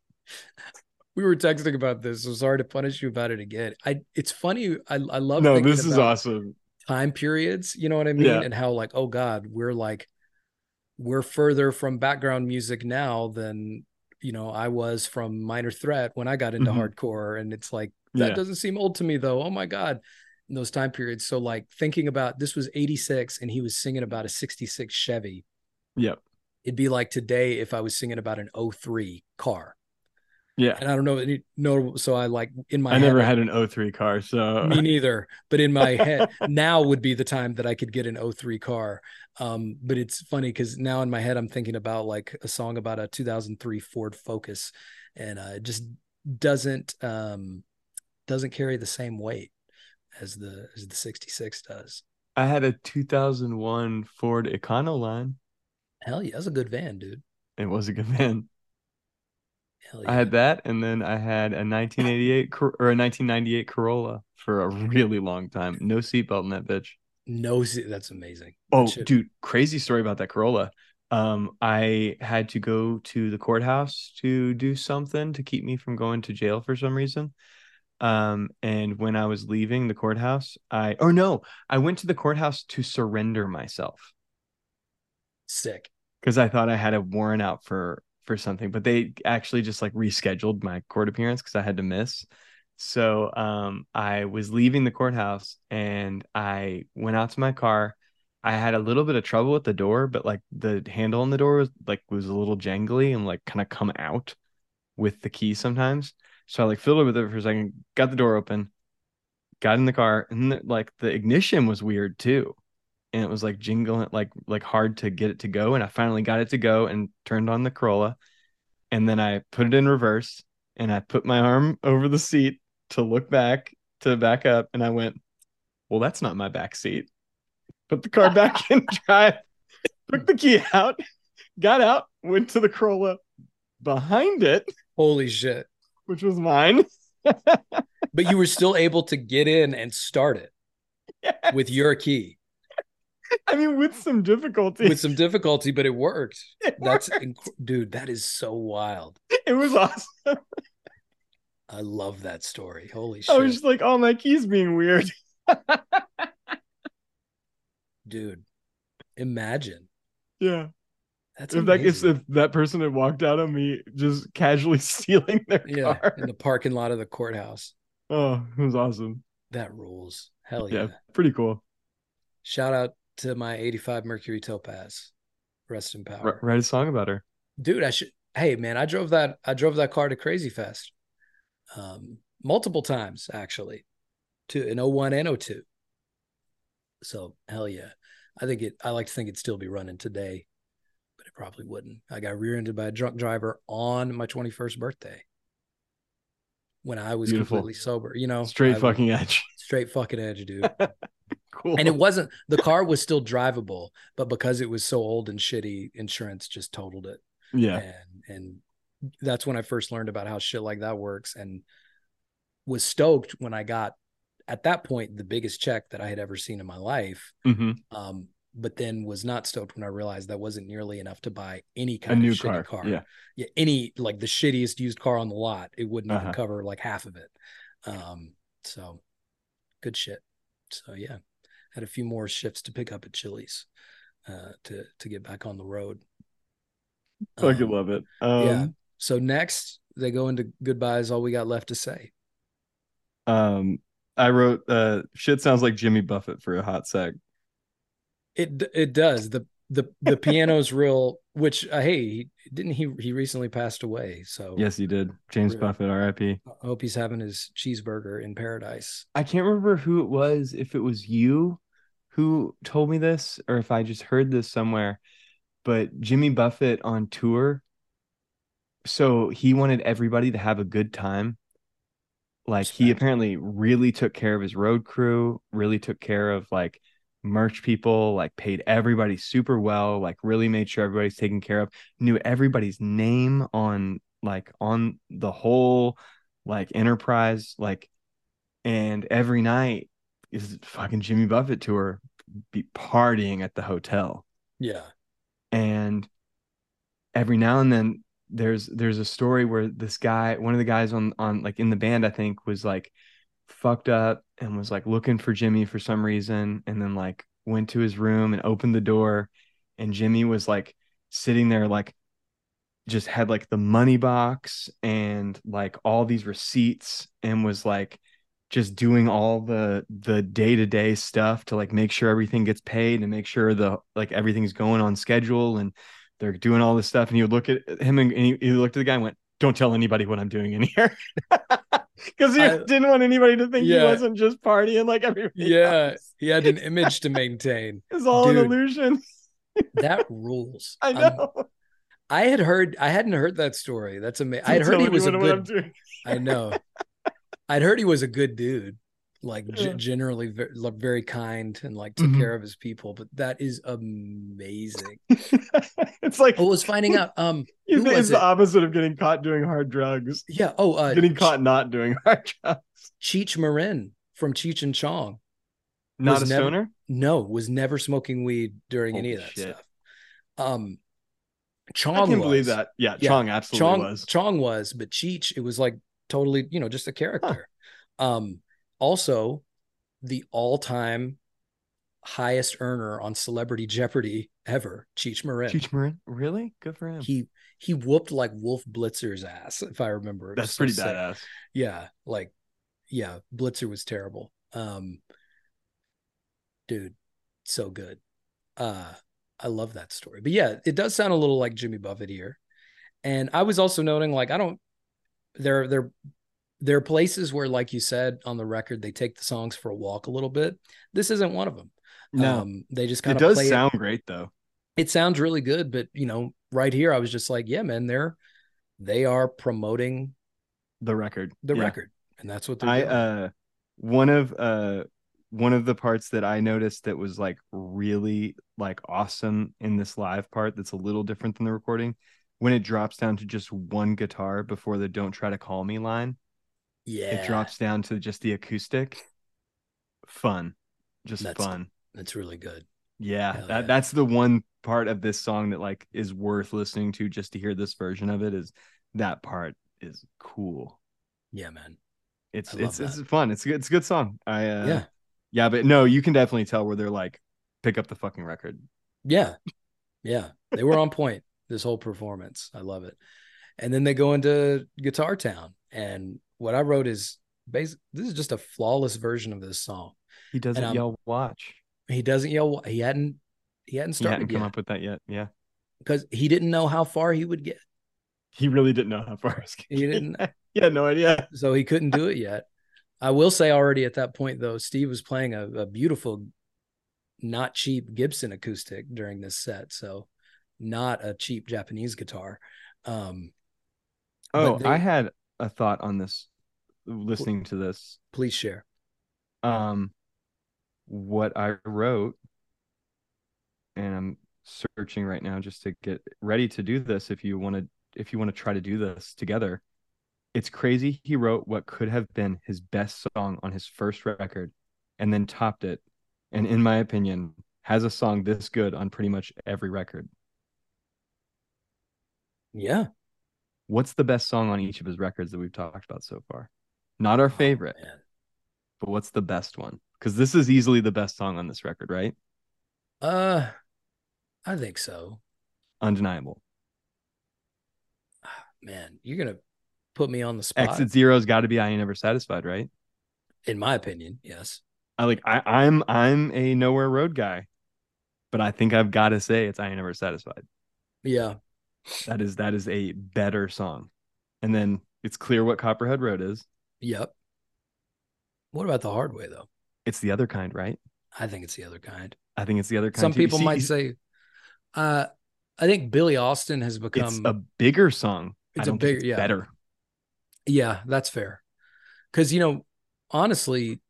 we were texting about this. So sorry to punish you about it again. I it's funny. I I love no this is awesome time periods. You know what I mean? Yeah. And how like oh god, we're like we're further from background music now than you know I was from Minor Threat when I got into Mhm. hardcore. And it's like that Yeah. doesn't seem old to me though. Oh my god. In those time periods. So like thinking about this was 86 and he was singing about a 66 Chevy. yep It'd be like today if I was singing about an 03 car. Yeah And I don't know any notable. So I like in my i never had an 03 car so me neither. But in my head, now would be the time that I could get an 03 car. Um, but it's funny because now in my head, I'm thinking about like a song about a 2003 Ford Focus, and uh, it just doesn't um, doesn't carry the same weight as the as the 66 does. I had a 2001 Ford Econoline. Hell yeah, that's a good van, dude. It was a good van. Hell I had that, and then I had a 1988 Cor- or a 1998 Corolla for a really long time. No seatbelt in that bitch. no, se- that's amazing. That Oh, dude, crazy story about that Corolla. Um, I had to go to the courthouse to do something to keep me from going to jail for some reason. Um, and when I was leaving the courthouse, I or no, I went to the courthouse to surrender myself sick. because I thought I had a warrant out for for something, but they actually just like rescheduled my court appearance because I had to miss. So um I was leaving the courthouse and I went out to my car. I had a little bit of trouble with the door, but like the handle on the door was like was a little jangly and like kind of come out with the key sometimes. So I like fiddled with it for a second, got the door open, got in the car, and then, like the ignition was weird too and it was like jingling like like hard to get it to go and i finally got it to go and turned on the corolla and then i put it in reverse and i put my arm over the seat to look back to back up and i went well that's not my back seat put the car back in drive took the key out got out went to the corolla behind it Holy shit. which was mine But you were still able to get in and start it Yeah. with your key i mean with some difficulty with some difficulty, but it worked. It That's worked. inc- dude, that is so wild. it was awesome I love that story. Holy shit! i was just like oh my keys being weird Dude, imagine. yeah That's if that if, if that person had walked out on me just casually stealing their yeah, car. in the parking lot of the courthouse. Oh, it was awesome. That rules. Hell Yeah, yeah. pretty cool. Shout out to my 85 Mercury Topaz. Rest in power. R- write a song about her. Dude, I should hey man, I drove that I drove that car to Krazy Fest. Um multiple times actually. To in 01 and 02. So hell yeah. I think it I like to think it'd still be running today, but it probably wouldn't. I got rear-ended by a drunk driver on my 21st birthday. When I was Beautiful. completely sober, you know. Straight I- fucking edge. straight fucking edge, dude. cool. and it wasn't the car was still drivable, but because it was so old and shitty, insurance just totaled it. yeah. And and that's when I first learned about how shit like that works and was stoked when I got at that point the biggest check that I had ever seen in my life. hmm Um, but then was not stoked when I realized that wasn't nearly enough to buy any kind new of car. car. Yeah. Yeah, any like the shittiest used car on the lot, it wouldn't Uh-huh. even cover like half of it. Um, so good shit. So yeah, had a few more shifts to pick up at Chili's uh, to to get back on the road. Fucking Um, love it. Um, yeah. So next they go into goodbyes. All we got left to say. Um, I wrote uh shit sounds like Jimmy Buffett for a hot sec. It it does the the the piano's real. Which uh, hey, he, didn't he he recently passed away? So Yes, he did. James Really? Buffett, R.I.P. I hope he's having his cheeseburger in paradise. I can't remember who it was, if it was you who told me this or if I just heard this somewhere, but Jimmy Buffett on tour. So he wanted everybody to have a good time. Like he apparently really took care of his road crew, really took care of like merch people, like paid everybody super well, like really made sure everybody's taken care of, knew everybody's name on like on the whole like enterprise, like and every night is fucking Jimmy Buffett tour be partying at the hotel. Yeah. And every now and then there's there's a story where this guy, one of the guys on on like in the band, I think, was like fucked up and was like looking for Jimmy for some reason, and then like went to his room and opened the door, and Jimmy was like sitting there like just had like the money box and like all these receipts and was like just doing all the the day-to-day stuff to like make sure everything gets paid and make sure the like everything's going on schedule and they're doing all this stuff. And you look at him and, and he, he looked at the guy and went don't tell anybody what i'm doing in here because he I- didn't want anybody to think Yeah. he wasn't just partying like everybody Yeah. else. He had an image to maintain. it's all an illusion That rules. i I'm- know I had heard. I hadn't heard that story. That's amazing. I had heard he was a I'm good. I know. I'd heard he was a good dude. Like Yeah. g- generally very, very kind and like took Mhm. care of his people. But that is amazing. it's like Oh, I was finding out. Um, you who was it's the opposite of getting caught doing hard drugs. yeah. Oh, uh, getting Ch- caught not doing hard drugs. Cheech Marin from Cheech and Chong. Not a never- stoner. No, was never smoking weed during any of that shit. stuff. Um, Chong. I can believe that. Yeah, Yeah, Chong absolutely Chong was. Chong was, but Cheech, it was like totally, you know, just a character. Um, also the all-time highest earner on Celebrity Jeopardy ever, Cheech Marin. Cheech Marin, really good for him. He he whooped like Wolf Blitzer's ass, if I remember. That's so pretty sick. badass. Yeah, like yeah, Blitzer was terrible. Um dude, so good. Uh I love that story. But yeah, it does sound a little like Jimmy Buffett here. And I was also noting like I don't there there there are places where like you said on the record they take the songs for a walk a little bit. This isn't one of them. No, Um they just kind of It does sound great though. it sounds really good, but you know, right here I was just like, yeah, man, they're they are promoting The record, the Yeah. record. And that's what they're I doing. uh one of uh one of the parts that I noticed that was like really like awesome in this live part that's a little different than the recording when it drops down to just one guitar before the don't try to call me line yeah. it drops down to just the acoustic fun just That's- fun That's really good. yeah that yeah. that's the one part of this song that like is worth listening to just to hear this version of it is that part is cool Yeah, man. it's it's it's fun it's good it's a good song i uh yeah. Yeah, but no, you can definitely tell where they're like, pick up the fucking record. Yeah. Yeah. They were on point this whole performance. I love it. And then they go into Guitar Town. And what I wrote is basic this is just a flawless version of this song. He doesn't yell watch. He doesn't yell he hadn't he hadn't He hadn't come yet up with that yet. Yeah. because he didn't know how far he would get. He really didn't know how far He didn't he had no idea. so he couldn't do it yet. I will say already at that point though, Steve was playing a, a beautiful, not cheap Gibson acoustic during this set. So not a cheap Japanese guitar. Um, Oh, they- I had a thought on this listening to this. please share. Um what I wrote and I'm searching right now just to get ready to do this if you want to if you want to try to do this together. It's crazy he wrote what could have been his best song on his first record and then topped it and in my opinion has a song this good on pretty much every record. Yeah. What's the best song on each of his records that we've talked about so far? Not our favorite, Oh, man. but what's the best one? Cuz this is easily the best song on this record, right? Uh, I think so. Undeniable. Man, you're gonna put me on the spot. Exit Zero's got to be I Ain't Never Satisfied, right? In my opinion, yes. I like I, I'm I'm a nowhere road guy, but I think I've got to say it's I Ain't Never Satisfied. Yeah. That is that is a better song, and then it's clear what Copperhead Road is. Yep. What about the hard way though? It's the other kind, right? I think it's the other kind. I think it's the other kind. Some too. People see, might say, uh, I think Billy Austin has it's become a bigger song. It's a bigger- it's yeah. better. Yeah, that's fair. Because you know, honestly,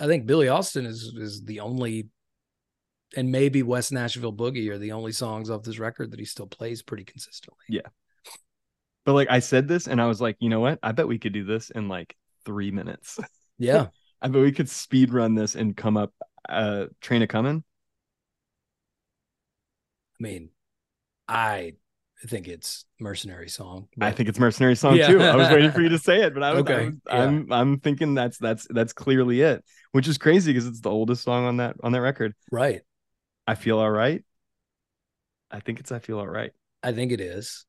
I think Billy Austin is is the only, and maybe West Nashville Boogie are the only songs off this record that he still plays pretty consistently. Yeah. But like I said this, and I was like, you know what? I bet we could do this in like three minutes. Yeah, I bet we could speed run this and come up. Uh, Train a Comin'. I mean, I think it's Mercenary song. I think it's Mercenary song Yeah. too. I was waiting for you to say it, but I was, I Okay, was- yeah. I'm I'm thinking that's that's that's clearly it, which is crazy because it's the oldest song on that on that record. right. I feel all right. I think it's I feel all right, I think it is.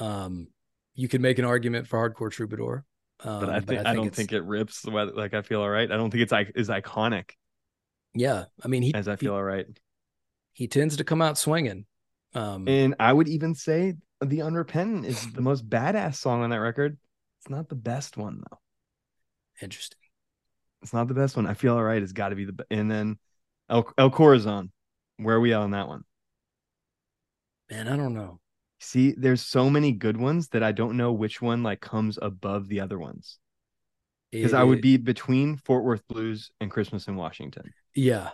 Um, you could make an argument for Hardcore Troubadour, um, but I think I, don't it's- think it rips the like I feel all right. I don't think it's like is iconic Yeah, I mean, he as I feel all right. he, he tends to come out swinging. Um, And I would even say the Unrepentant is the most badass song on that record. It's not the best one though. interesting. It's not the best one. I feel all right. It's got to be the and then El El Corazon. Where are we at on that one? Man, I don't know. See, there's so many good ones that I don't know which one like comes above the other ones. because I would be between Fort Worth Blues and Christmas in Washington, yeah,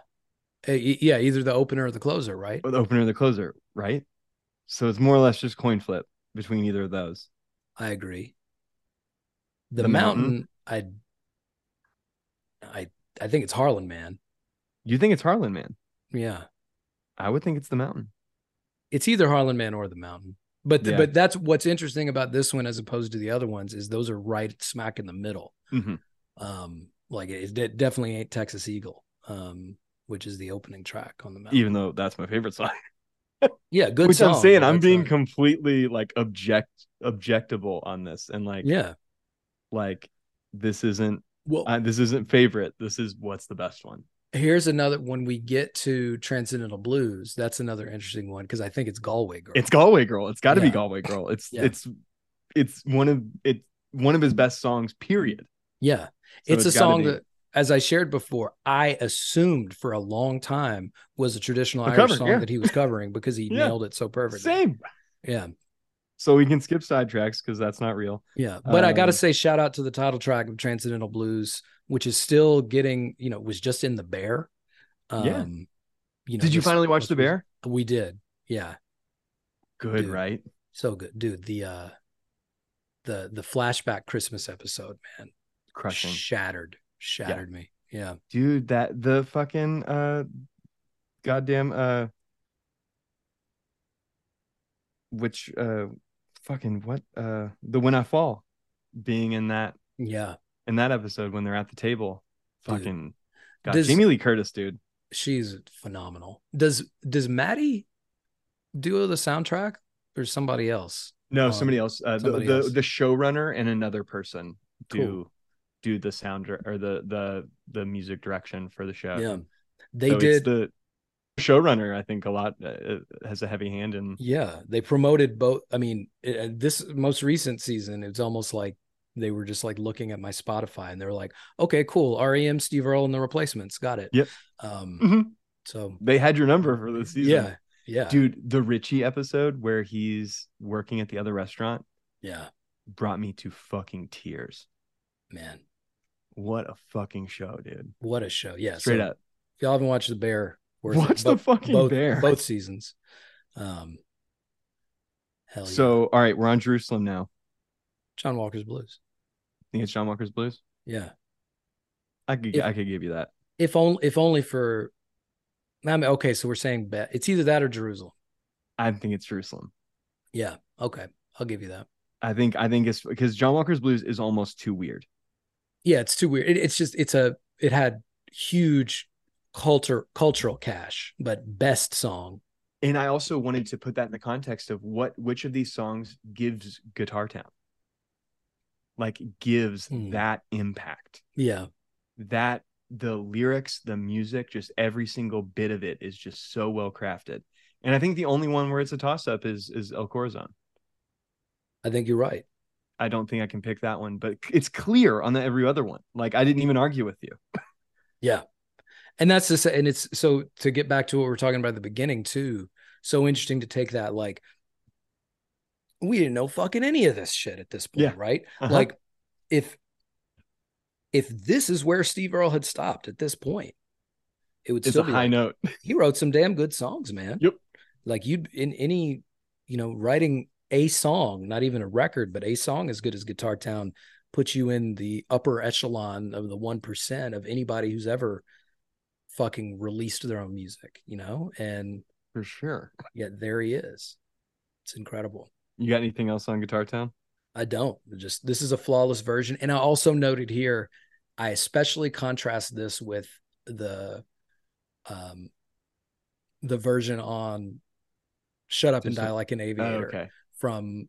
Uh, yeah, either the opener or the closer, right? or the opener or the closer, right? So it's more or less just coin flip between either of those. I agree. The, The mountain, Mountain? I, I, I think it's Harlan, man. You think it's Harlan Man? Yeah, I would think it's the mountain. it's either Harlan Man or the mountain. But th- Yeah. but that's what's interesting about this one as opposed to the other ones is those are right smack in the middle. Mhm. Um, like it, it definitely ain't Texas Eagle, um, which is the opening track on the mountain. Even though that's my favorite song. yeah, good. Which I'm saying, I'm being not- completely like object objectable on this, and like yeah. like this isn't Well, this isn't favorite. This is what's the best one. Here's another when we get to Transcendental Blues. That's another interesting one because I think it's Galway Girl. It's Galway Girl. It's got to be Galway Girl. It's Yeah. it's it's one of it's one of his best songs. Period. yeah. So it's a song be- that, as I shared before, I assumed for a long time was a traditional A Irish cover, song yeah. that he was covering because he Yeah. nailed it so perfectly. same. Yeah. So we can skip sidetracks because that's not real. Yeah. But I got to Um, say, shout out to the title track of Transcendental Blues, which is still getting, you know, was just in the Bear. Um, Yeah. You know, Did you finally watch The Bear? We did. Yeah. Good, Dude. right? So good. Dude, the, uh, the, the flashback Christmas episode, man, Crushing, shattered, shattered me. Yeah. dude. That the fucking uh, goddamn uh, which uh, fucking what uh, the when I fall, being in that Yeah. in that episode when they're at the table, Dude. fucking. God, Does- Jamie Lee Curtis, dude. She's phenomenal. Does, does Maddie do the soundtrack or somebody else? No, Um, somebody else. Uh, the somebody the, else. the showrunner and another person do Cool. do the sound or the the the music direction for the show. Yeah. They So did. the showrunner. I think a lot uh, has a heavy hand in. Yeah, they promoted both. I mean, it, uh, this most recent season, it's almost like they were just like looking at my Spotify and they were like, "Okay, cool, REM, Steve Earle, and the Replacements, got it." Yep. Um. Mhm. So They had your number for the season. yeah, yeah, dude. The Richie episode where he's working at the other restaurant yeah, brought me to fucking tears. man, What a fucking show, dude! what a show! Yeah, Straight so up. If y'all haven't watched The Bear. Watch the Bo- fucking both, Bear. both seasons. Um. Hell yeah. So, all right, we're on Jerusalem now. John Walker's Blues. think it's John Walker's Blues. Yeah. I could If- I could give you that. If only, if only for. I mean, okay, so we're saying bet it's either that or Jerusalem. I think it's Jerusalem. Yeah. Okay, I'll give you that. I think I think it's because John Walker's Blues is almost too weird. yeah it's too weird it, it's just it's a it had huge culture cultural cash but best song And I also wanted to put that in the context of what which of these songs gives Guitar Town. Like gives Hmm. that impact. yeah That the lyrics, the music, just every single bit of it is just so well crafted. And I think the only one where it's a toss up is is El Corazon. i think you're right I don't think I can pick that one, but it's clear on the every other one. Like I didn't even argue with you. yeah and that's just and it's so to get back to what we we're talking about at the beginning too so interesting to take that like we didn't know fucking any of this shit at this point Yeah. right Uh-huh. like if if this is where steve earle had stopped at this point it would It's still a be high like, note. he wrote some damn good songs, man. Yep. Like you'd in any, you know, writing a song, not even a record, but a song as good as Guitar Town puts you in the upper echelon of the 1% of anybody who's ever fucking released their own music, you know? And For sure. Yeah, there he is. It's incredible. You got anything else on Guitar Town? I don't. Just this is a flawless version. And I also noted here, I especially contrast this with the um the version on Shut Up and Die Like an Oh, Aviator okay. from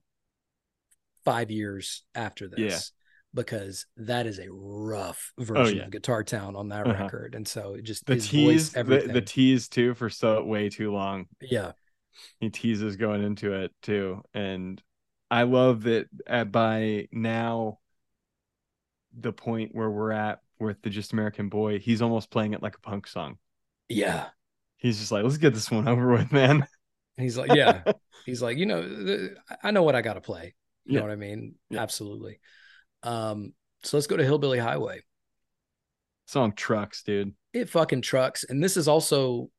five years after this. Because that is a rough version yeah. of Guitar Town on that Uh-huh. record. And so it just The tease, the, the tease too for so way too long. yeah. He teases going into it too, and I love that at, by now, the point where we're at with the Just American Boy, he's almost playing it like a punk song. Yeah. He's just like, let's get this one over with, man. And he's like, yeah. he's like, you know, I know what I got to play. You Yeah. know what I mean? Yeah. Absolutely. Um, So let's go to Hillbilly Highway. Song trucks, dude. It fucking trucks. And this is also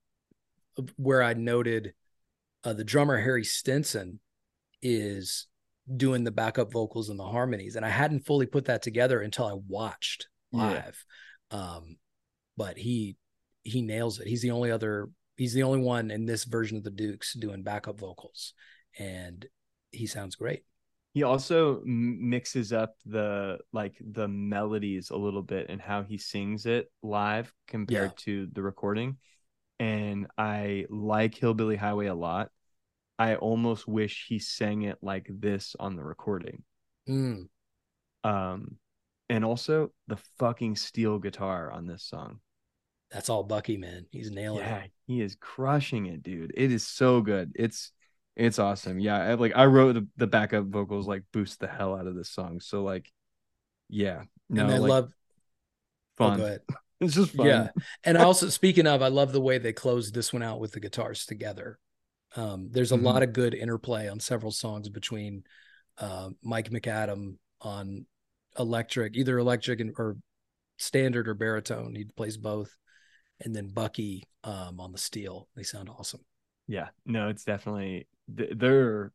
where I noted uh, the drummer Harry Stinson is doing the backup vocals and the harmonies. And I hadn't fully put that together until I watched live. Yeah. Um, but he he nails it. He's the only other he's the only one in this version of the Dukes doing backup vocals. And he sounds great. He also mixes up the like the melodies a little bit and how he sings it live compared yeah. to the recording. And I like Hillbilly Highway a lot. I almost wish he sang it like this on the recording. Mm. Um, and also the fucking steel guitar on this song. That's all Bucky, man. He's nailing yeah, it. He is crushing it, dude. It is so good. It's it's awesome. Yeah, I, like I wrote the, the backup vocals like boost the hell out of this song. So like, yeah, no, and I like, love oh, fun. Oh, it's just fun. Yeah, and also speaking of, I love the way they closed this one out with the guitars together. Um, there's a mm-hmm. lot of good interplay on several songs between uh, Mike McAdam on electric, either electric and, or standard or baritone. He plays both, and then Bucky um, on the steel. They sound awesome. Yeah, no, it's definitely they're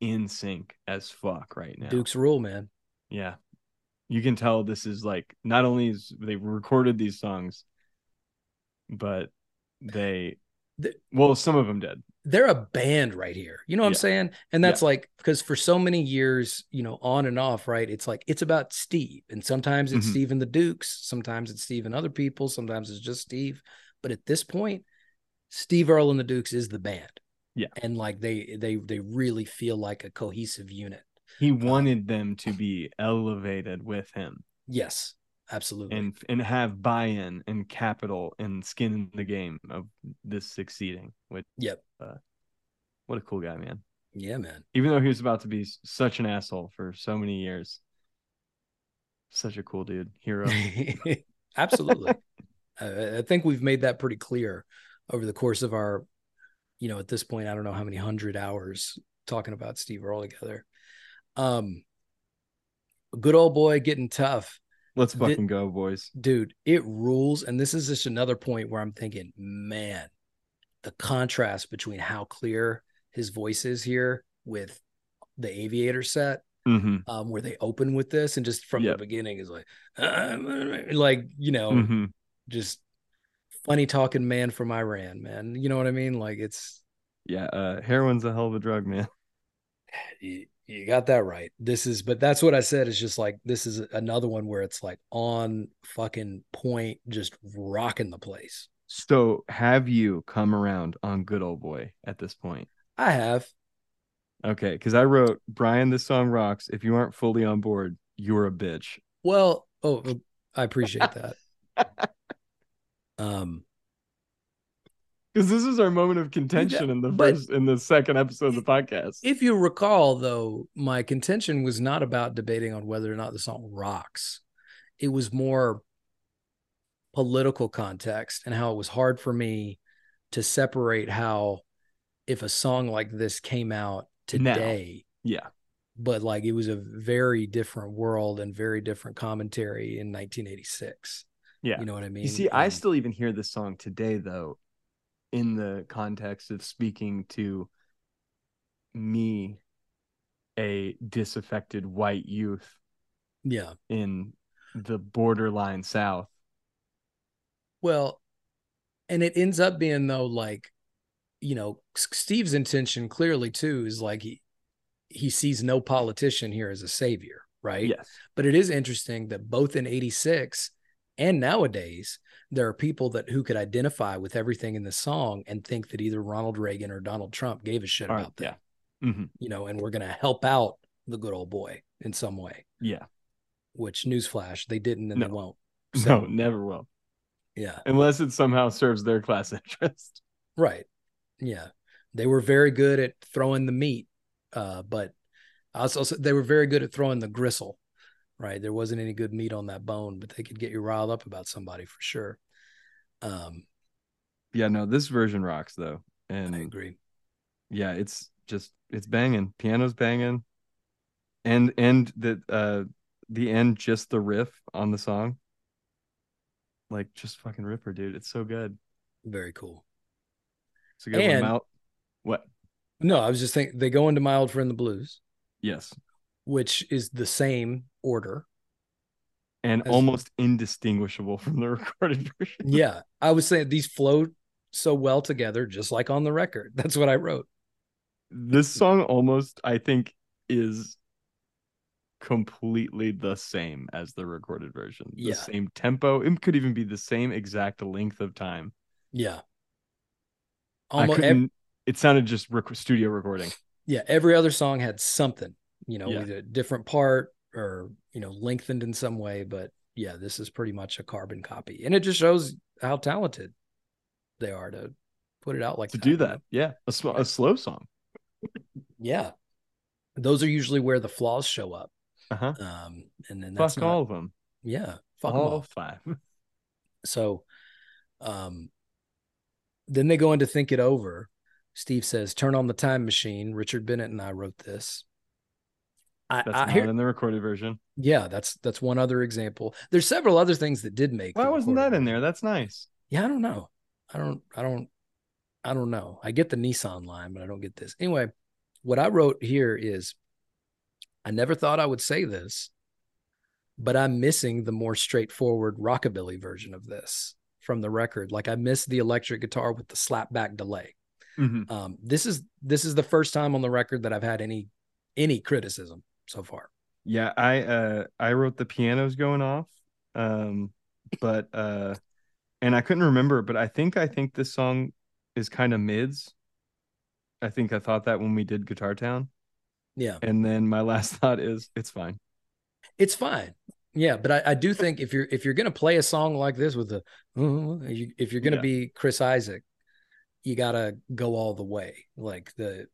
in sync as fuck right now. Duke's rule, man. Yeah, you can tell this is like not only is they recorded these songs, but they, the, well, some of them did. They're a band right here. You know what yeah. I'm saying? And that's yeah. like because for so many years, you know, on and off, right? It's like it's about Steve, and sometimes it's mm-hmm. Steve and the Dukes, sometimes it's Steve and other people, sometimes it's just Steve. But at this point, Steve Earle and the Dukes is the band. Yeah. And like they they they really feel like a cohesive unit. He um, wanted um, them to be elevated with him. Yes, absolutely. And and have buy-in and capital and skin in the game of this succeeding. With yep. Uh, what a cool guy, man. Yeah, man. Even though he was about to be such an asshole for so many years. Such a cool dude, hero. absolutely. I think we've made that pretty clear over the course of our, you know, at this point, I don't know how many hundred hours talking about Steve Earle together. Um, good old boy getting tough. Let's fucking go, boys. Dude, it rules. And this is just another point where I'm thinking, man, the contrast between how clear his voice is here with the aviator set mm-hmm. um, where they open with this and just from yep. the beginning is like like you know mm-hmm. just funny talking man from Iran, man. You know what I mean? Like it's yeah, uh heroin's a hell of a drug, man. You, you got that right. This is but that's what I said It's just like this is another one where it's like on fucking point, just rocking the place. So have you come around on good old boy at this point? I have. Okay, because I wrote Brian, this song rocks. If you aren't fully on board, you're a bitch. Well, oh, I appreciate that. Um, because this is our moment of contention in the first in the second episode of the podcast. If you recall, though, my contention was not about debating on whether or not the song rocks. It was more political context and how it was hard for me to separate how if a song like this came out today, now. yeah, but like it was a very different world and very different commentary in 1986. Yeah. You know what I mean? You see, I um, still even hear this song today, though, in the context of speaking to me, a disaffected white youth. Yeah. In the borderline South. Well, and it ends up being, though, like, you know, Steve's intention clearly, too, is like he, he sees no politician here as a savior, right? Yes. But it is interesting that both in 86 and nowadays, there are people that who could identify with everything in the song and think that either Ronald Reagan or Donald Trump gave a shit about them. Yeah. Mm-hmm. You know, and we're going to help out the good old boy in some way. Yeah. Which newsflash, they didn't and no. they won't. So, no, never will. Yeah. Unless it somehow serves their class interest. Right. Yeah. They were very good at throwing the meat, uh, but also they were very good at throwing the gristle right? There wasn't any good meat on that bone, but they could get you riled up about somebody for sure. Um, yeah, no, this version rocks though, and I agree. Yeah, it's just it's banging. Piano's banging, and and the uh the end just the riff on the song. Like just fucking ripper, dude. It's so good. Very cool. It's a good And- one. Mal- what? No, I was just thinking they go into My Old Friend the Blues, Yes. which is the same order. And As- almost indistinguishable from the recorded version. Yeah. I was saying these flow so well together, just like on the record. That's what I wrote. This song almost, I think, is completely the same as the recorded version. The Yeah. same tempo. It could even be the same exact length of time. Yeah. Almost it sounded just rec- studio recording. yeah, every other song had something, you know, Yeah. a different part or, you know, lengthened in some way. But yeah, this is pretty much a carbon copy. And it just shows how talented they are to put it out like to that, do that. Yeah, a, a slow song. Yeah. Those are usually where the flaws show up. Uh huh. Um, and then that's Fuck not, all of them. yeah, fuck all. five. So, um, then they go into think it over. Steve says, "Turn on the time machine." Richard Bennett and I wrote this. I, That's I not in the recorded version. yeah, that's that's one other example. There's several other things that did make. Why wasn't that in there? That's nice. Yeah, I don't know. I don't. I don't. I don't know. I get the Nissan line, but I don't get this. Anyway, what I wrote here is, I never thought I would say this, but I'm missing the more straightforward rockabilly version of this from the record. Like I miss the electric guitar with the slapback delay. Mhm. Um, this is this is the first time on the record that I've had any any criticism so far. Yeah, I uh I wrote the pianos going off. Um but uh and I couldn't remember, but I think I think this song is kind of mids. I think I thought that when we did Guitar Town. Yeah, And then my last thought is it's fine. it's fine. Yeah, but I, I do think if you're if you're gonna play a song like this with "Uh," if you're gonna Yeah. be Chris Isaak, you gotta go all the way. Like the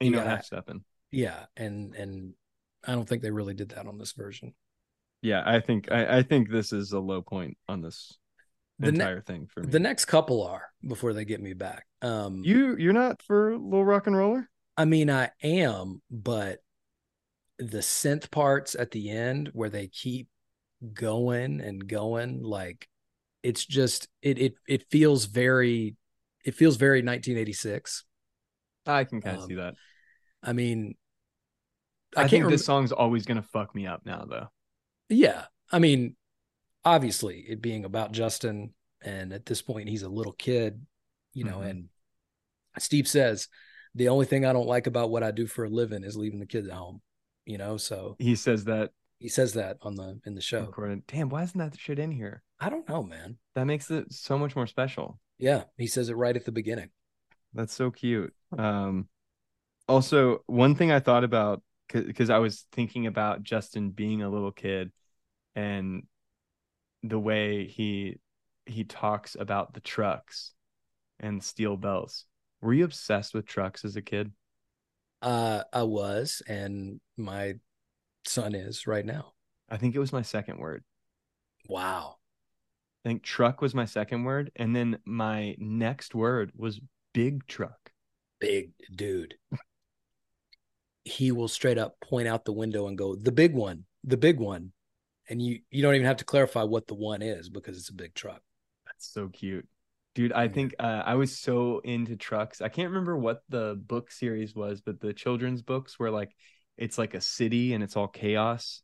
Ain't no Yeah. half stepping. yeah, and and I don't think they really did that on this version. Yeah, I think I, I think this is a low point on this The ne- entire thing for me. The next couple are before they get me back. Um, you you're not for little rock and roller? I mean, I am, but the synth parts at the end where they keep going and going, like it's just it it it feels very it feels very 1986. I can kind of Um, see that. I mean, I, I, can't think rem- this song's always gonna fuck me up now though. Yeah, I mean, obviously, it being about Justin, and at this point, he's a little kid, you know. Mhm. And Steve says the only thing I don't like about what I do for a living is leaving the kids at home, you know. So He says that he says that on the in the show. recorded. Damn, why isn't that shit in here? I don't know, man. That makes it so much more special. Yeah, he says it right at the beginning. That's so cute. Um, also, one thing I thought about because I was thinking about Justin being a little kid and the way he he talks about the trucks and steel belts. Were you obsessed with trucks as a kid? Uh, I was, and my son is right now. I think it was my second word. Wow. I think truck was my second word, and then my next word was big truck. big dude. He will straight up point out the window and go, "The big one, the big one," and you you don't even have to clarify what the one is because it's a big truck. That's so cute. Dude, I think uh, I was so into trucks. I can't remember what the book series was, but the children's books were like it's like a city and it's all chaos.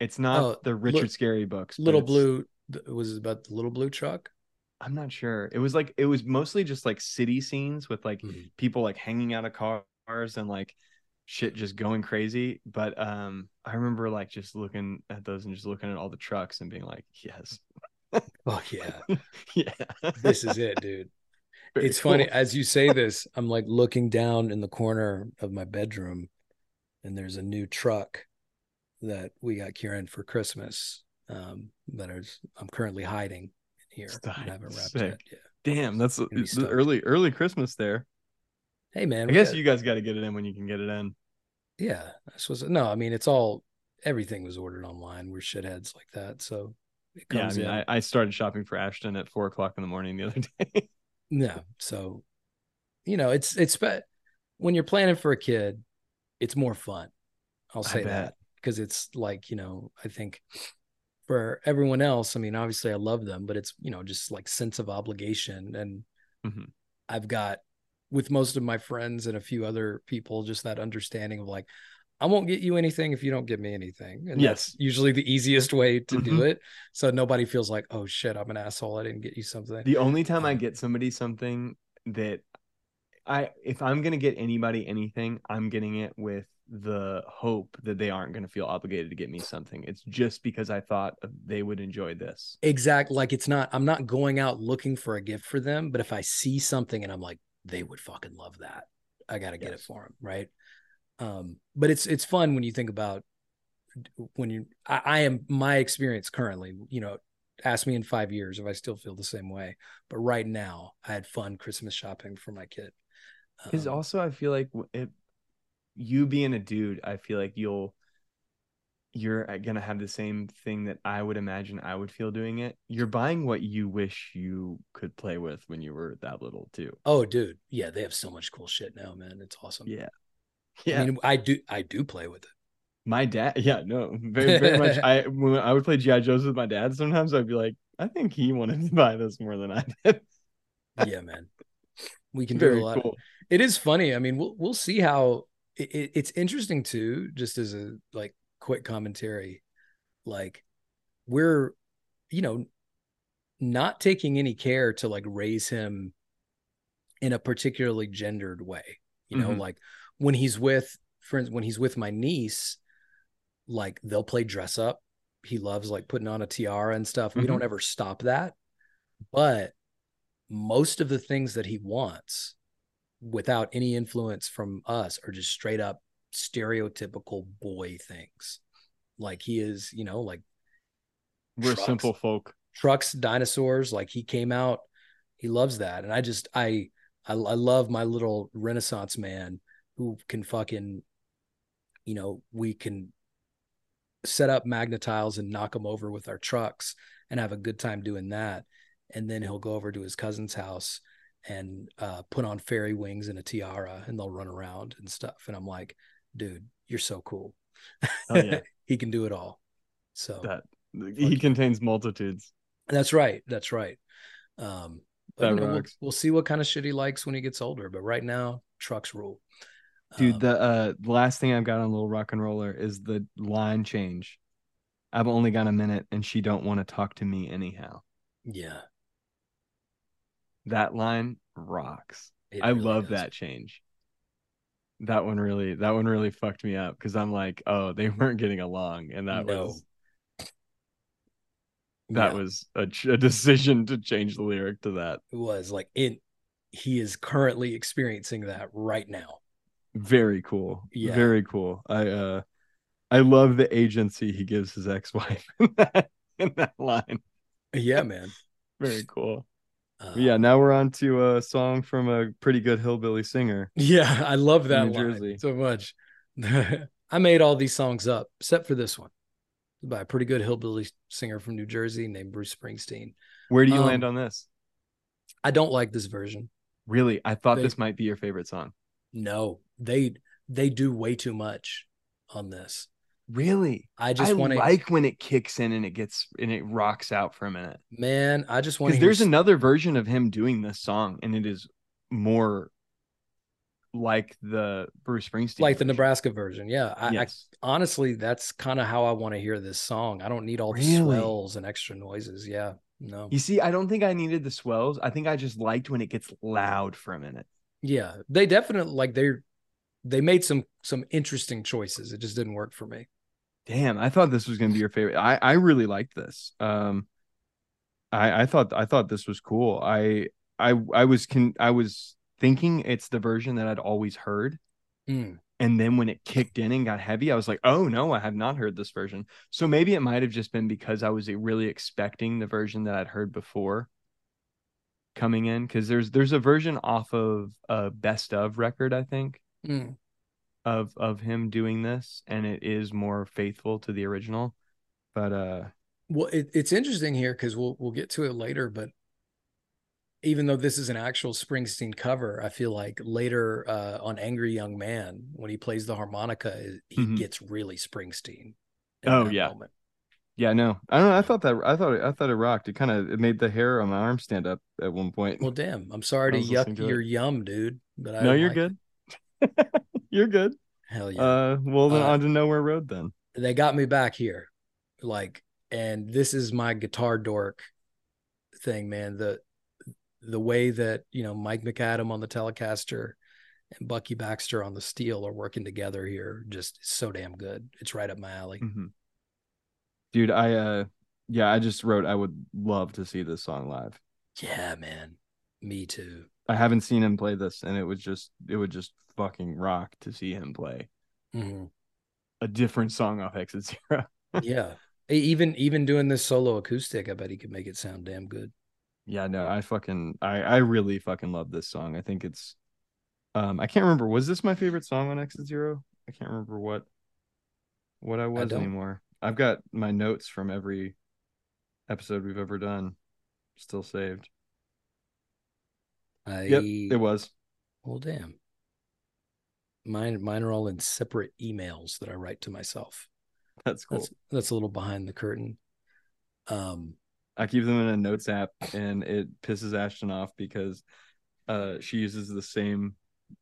It's not Oh, the Richard Scarry books. Little blue was about the little blue truck. I'm not sure. It was like it was mostly just like city scenes with like Mhm. people like hanging out of cars and like shit just going crazy. But um I remember like just looking at those and just looking at all the trucks and being like, yes. Oh yeah, yeah. this is it, dude. Very it's funny as you say this. I'm like looking down in the corner of my bedroom, and there's a new truck that we got Kieran for Christmas. Um, that is I'm currently hiding in here. I haven't wrapped sick. it. Yeah. Damn, that's be the stoked. early early Christmas there. Hey man, I guess got- you guys got to get it in when you can get it in. Yeah, this was no. I mean, it's all everything was ordered online. We're shitheads like that, so it Yeah, I mean. I, I started shopping for Ashton at four o'clock in the morning the other day. No, so you know, it's it's spe- when you're planning for a kid, it's more fun. I'll say that. because it's like you know I think for everyone else, I mean, obviously I love them, but it's you know just like sense of obligation, and Mhm. I've got with most of my friends and a few other people just that understanding of like I won't get you anything if you don't give me anything. And Yes. that's usually the easiest way to do Mhm. it. So nobody feels like, oh shit, I'm an asshole. I didn't get you something. The only time I Uh, get somebody something that I if I'm gonna get anybody anything, I'm getting it with the hope that they aren't gonna feel obligated to get me something. It's just because I thought they would enjoy this. exact like it's not i'm not going out looking for a gift for them but if i see something and i'm like they would fucking love that. I gotta get it for them right? Um but it's it's fun when you think about when you I, I am my experience currently you know ask me in five years if i still feel the same way but right now i had fun christmas shopping for my kid. Because Um, also I feel like it, you being a dude, I feel like you'll you're uh, gonna have the same thing that I would imagine I would feel doing it. You're buying what you wish you could play with when you were that little too. oh dude yeah they have so much cool shit now man it's awesome Yeah. Yeah. i mean i do i do play with it My dad, yeah, no, very, very much. I when I would play GI Joes with my dad, sometimes I'd be like, I think he wanted to buy this more than I did. yeah man we can do a lot cool. it is funny. I mean, we'll we'll see how it- it's interesting too. Just as a like quick commentary, like we're you know not taking any care to like raise him in a particularly gendered way. You know, Mhm. like when he's with friends, when he's with my niece, like they'll play dress up. He loves like putting on a tiara and stuff. We Mhm. don't ever stop that, but most of the things that he wants without any influence from us are just straight up stereotypical boy things. Like he is, you know, like We're trucks. simple folk. trucks, dinosaurs. Like he came out, he loves that, and I just I I, I love my little Renaissance man who can fucking, you know, we can set up Magna-Tiles and knock them over with our trucks and have a good time doing that, and then he'll go over to his cousin's house and uh, put on fairy wings and a tiara, and they'll run around and stuff, and I'm like, dude, you're so cool. Oh, yeah. he can do it all. So That he contains multitudes. that's right. That's right. Um, but know, we'll, we'll see what kind of shit he likes when he gets older. But right now, trucks rule. Dude, Um, the uh the last thing I've got on Little Rock and Roller is the line change. I've only got a minute and she don't want to talk to me anyhow. yeah, That line rocks. it I really love does. that change. That one really that one really fucked me up because I'm like, oh, they weren't getting along. And that No. was that Yeah, was a, a decision to change the lyric to that. it was like it. He is currently experiencing that right now. Very cool. Yeah. Very cool. I uh I love the agency he gives his ex-wife in that, in that line. Yeah, man. Very cool. Uh, yeah, now we're on to a song from a pretty good hillbilly singer. yeah. I love that New line Jersey. so much. I made all these songs up except for this one by a pretty good hillbilly singer from New Jersey named Bruce Springsteen. Where do you Um, land on this? I don't like this version. Really? I thought they- this might be your favorite song. No, they they do way too much on this. Really? I just want to, like when it kicks in and it gets and it rocks out for a minute. man. I just want Because to. there's another version of him doing this song, and it is more like the Bruce Springsteen, like the. Nebraska version. Yeah, I, Yes. I honestly, that's kind of how I want to hear this song. I don't need all the Really? swells and extra noises. Yeah, no. You see, I don't think I needed the swells. I think I just liked when it gets loud for a minute. Yeah, they definitely like they're they made some some interesting choices. It just didn't work for me. Damn, I thought this was gonna be your favorite. I I really liked this. Um, I I thought I thought this was cool. I I I was con I was thinking it's the version that I'd always heard, Mm. and then when it kicked in and got heavy, I was like, oh no, I have not heard this version. So maybe it might have just been because I was really expecting the version that I'd heard before coming in because there's there's a version off of a best of record I think Mm. Of of him doing this and it is more faithful to the original but uh Well, it, it's interesting here because we'll we'll get to it later, but even though this is an actual Springsteen cover, I feel like later uh, on Angry Young Man, when he plays the harmonica, he Mhm. gets really Springsteen. Oh, yeah. moment. Yeah, no, I don't know. I thought that I thought it, I thought it rocked. It kind of it made the hair on my arm stand up at one point. Well, damn. I'm sorry to yuck to it. your yum, dude. But I no, you're like good. you're good. Hell yeah. Uh, well then Uh, on to nowhere road then. they got me back here like and this is my guitar dork thing man the the way that you know mike mcadam on the telecaster and bucky baxter on the steel are working together here just so damn good it's right up my alley Mhm. Dude, I uh, yeah, I just wrote I would love to see this song live. yeah man me too I haven't seen him play this, and it was just it would just fucking rock to see him play Mhm. a different song off Exit Zero. yeah even even doing this solo acoustic i bet he could make it sound damn good Yeah, no, I fucking I I really fucking love this song. I think it's um I can't remember was this my favorite song on Exit Zero? I can't remember what what I was don't. anymore. I've got my notes from every episode we've ever done still saved. I Yep, it was. well damn mine mine are all in separate emails that i write to myself That's cool. That's that's a little behind the curtain. Um, I keep them in a notes app and it pisses Ashton off because uh she uses the same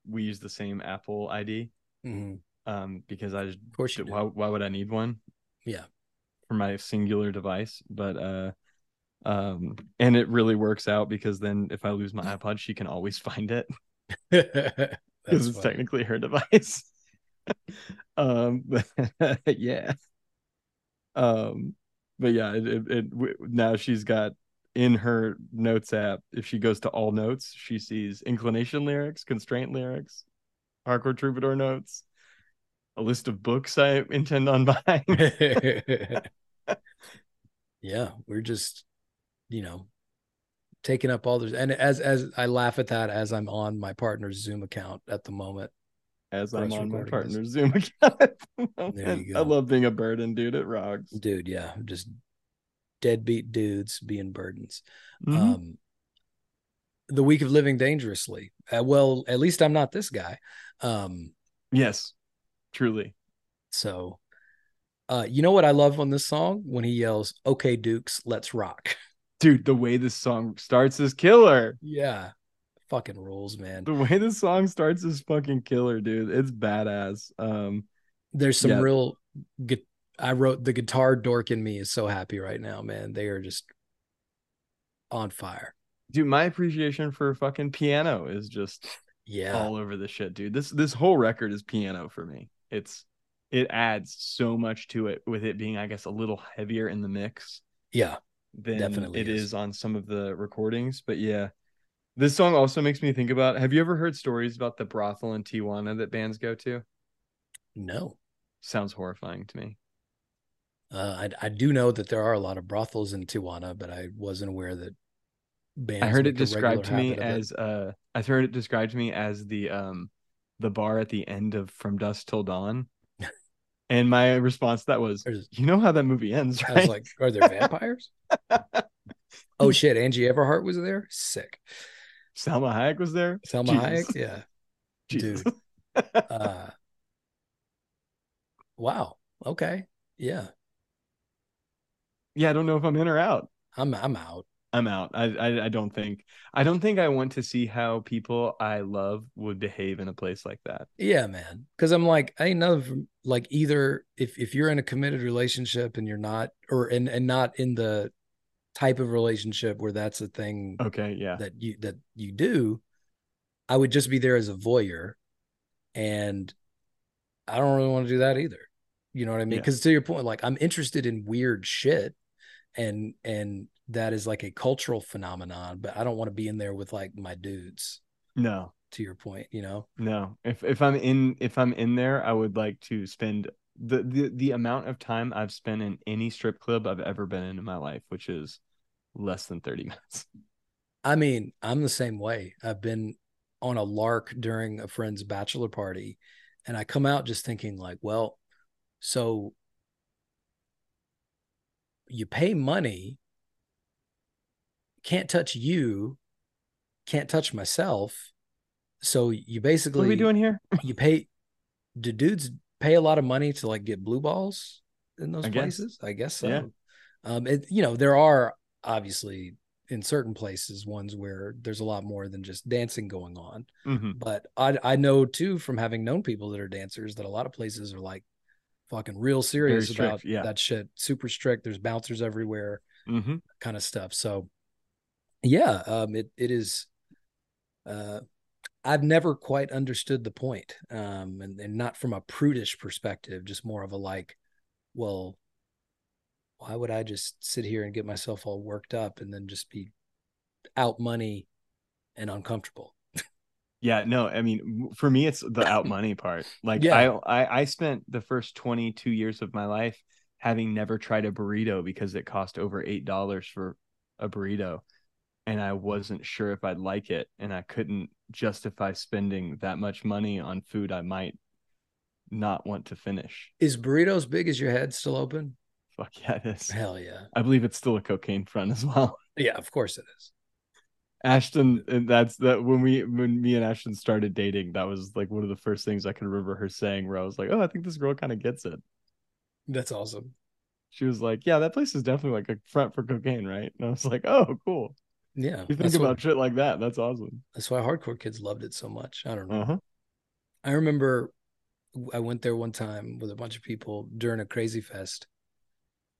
we use the same Apple ID mhm, um because I just of course why why would I need one? Yeah. For my singular device, but uh um and it really works out because then if I lose my iPod she can always find it because it's funny. technically her device. um but yeah. Um but yeah, it, it, it now she's got in her notes app. If she goes to all notes, she sees inclination lyrics, constraint lyrics, hardcore troubadour notes, a list of books I intend on buying. yeah, we're just, you know, taking up all those. And as as I laugh at that as I'm on my partner's Zoom account at the moment. As I'm on my partner's Zoom account. the There you I love being a burden, dude. It rocks. Dude, yeah, just deadbeat dudes being burdens. Mhm. Um, the week of living dangerously. Uh, well, at least I'm not this guy. Um, yes, truly. So, uh, you know what I love on this song when he yells, "Okay, Dukes, let's rock." Dude, the way this song starts is killer. yeah, fucking rules, man. The way this song starts is fucking killer, dude. It's badass. Um, There's some Yeah. real. gu- I wrote the guitar dork in me is so happy right now, man. They are just on fire. dude, my appreciation for fucking piano is just Yeah, all over the shit, dude. This this whole record is piano for me. It's it adds so much to it with it being, I guess, a little heavier in the mix yeah, than Definitely it is. is on some of the recordings. But yeah. This song also makes me think about have you ever heard stories about the brothel in Tijuana that bands go to? no. Sounds horrifying to me. Uh, I I do know that there are a lot of brothels in Tijuana, but I wasn't aware that bands. I heard it described to me habit of it. as uh I heard it described to me as the um the bar at the end of From Dusk Till Dawn. And my response to that was, There's- you know how that movie ends, I right? was like, "Are there vampires?" oh shit, Angie Everhart was there. Sick. Salma Hayek was there. Selma Jesus. Hayek. Yeah. Jesus. Dude. Uh, wow. Okay. Yeah. yeah, I don't know if I'm in or out. I'm I'm out. I'm out. I, I I don't think I don't think I want to see how people I love would behave in a place like that. Yeah, man. Because I'm like, I know like either if if you're in a committed relationship and you're not, or and and not in the type of relationship where that's a thing Okay, yeah. that you that you do, I would just be there as a voyeur, and I don't really want to do that either. You know what I mean? Yeah. Because to your point, like I'm interested in weird shit, and and that is like a cultural phenomenon, but I don't want to be in there with like my dudes. No. To your point, you know. No. If if I'm in if I'm in there, I would like to spend the the, the amount of time I've spent in any strip club I've ever been in in my life, which is less than 30 minutes. I mean, I'm the same way. I've been on a lark during a friend's bachelor party, and I come out just thinking, like, well, so you pay money, can't touch you, can't touch myself. So you basically What are we doing here? you pay do dudes pay a lot of money to like get blue balls in those I guess. places? I guess so. Yeah. Um it you know, there are obviously in certain places ones where there's a lot more than just dancing going on. Mhm. But I I know too from having known people that are dancers that a lot of places are like fucking real serious about yeah. that shit. Super strict. There's bouncers everywhere, Mhm. kind of stuff. So yeah, um it it is uh I've never quite understood the point. Um and, and not from a prudish perspective, just more of a like, well, why would I just sit here and get myself all worked up and then just be out money and uncomfortable? Yeah, no, I mean, for me, it's the out money part. Like, Yeah. I, I, I spent the first 22 years of my life having never tried a burrito because it cost over eight dollars for a burrito, and I wasn't sure if I'd like it, and I couldn't justify spending that much money on food I might not want to finish. Is burritos big as your head still open? Fuck yeah, it is. Hell yeah. I believe it's still a cocaine front as well. Yeah, of course it is. Ashton, and that's that when we when me and Ashton started dating, that was like one of the first things I can remember her saying where I was like, Oh, I think this girl kind of gets it. That's awesome. She was like, Yeah, that place is definitely like a front for cocaine, right? And I was like, Oh, cool. Yeah. You think about what, shit like that. That's awesome. that's why hardcore kids loved it so much. I don't know. Uh-huh. I remember I went there one time with a bunch of people during a Krazy Fest.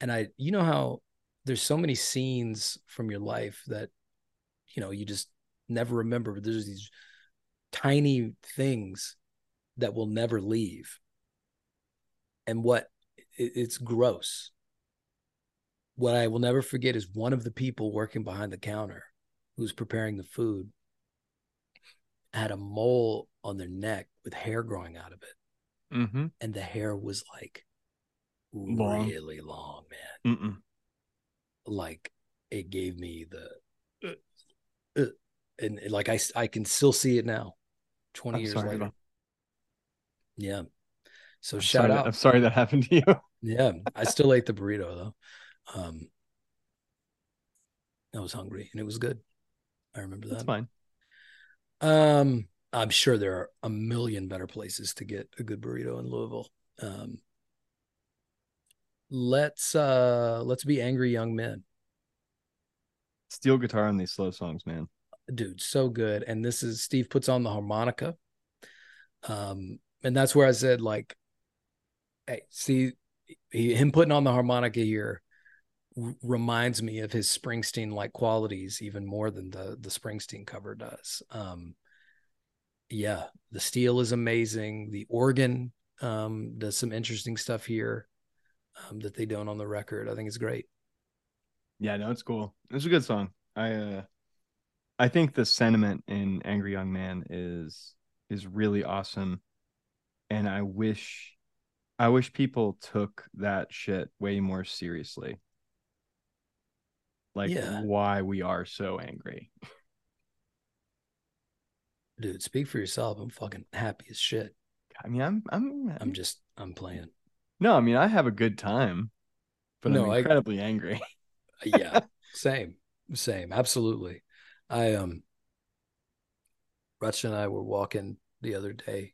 And I, you know how there's so many scenes from your life that, you know, you just never remember, but there's these tiny things that will never leave. And what it, it's gross. What I will never forget is one of the people working behind the counter who's preparing the food had a mole on their neck with hair growing out of it Mm-hmm. and the hair was like Long. really long, man. Mm-mm. Like it gave me the, uh, uh, and like I can still see it now, twenty I'm years later. about- Yeah. So I'm shout sorry that- out. I'm sorry that happened to you. Yeah, I still ate the burrito though. Um, I was hungry and it was good. I remember that. That's that. fine. Um, I'm sure there are a million better places to get a good burrito in Louisville. Um, let's uh let's be angry young men. Steel guitar on these slow songs, man. Dude, so good. And this is Steve puts on the harmonica. Um, and that's where I said, like, hey, see he, him putting on the harmonica here reminds me of his Springsteen like qualities even more than the the Springsteen cover does. Um, yeah, the steel is amazing. The organ um, does some interesting stuff here um, that they don't on the record. I think it's great. Yeah, no, it's cool. It's a good song. I uh I think the sentiment in Angry Young Man is is really awesome. And I wish I wish people took that shit way more seriously. Like Yeah. why we are so angry. Dude, speak for yourself. I'm fucking happy as shit. I mean, I'm I'm I'm just I'm playing. No, I mean, I have a good time, but No, I'm I- incredibly angry. yeah same same absolutely i um Rutch and i were walking the other day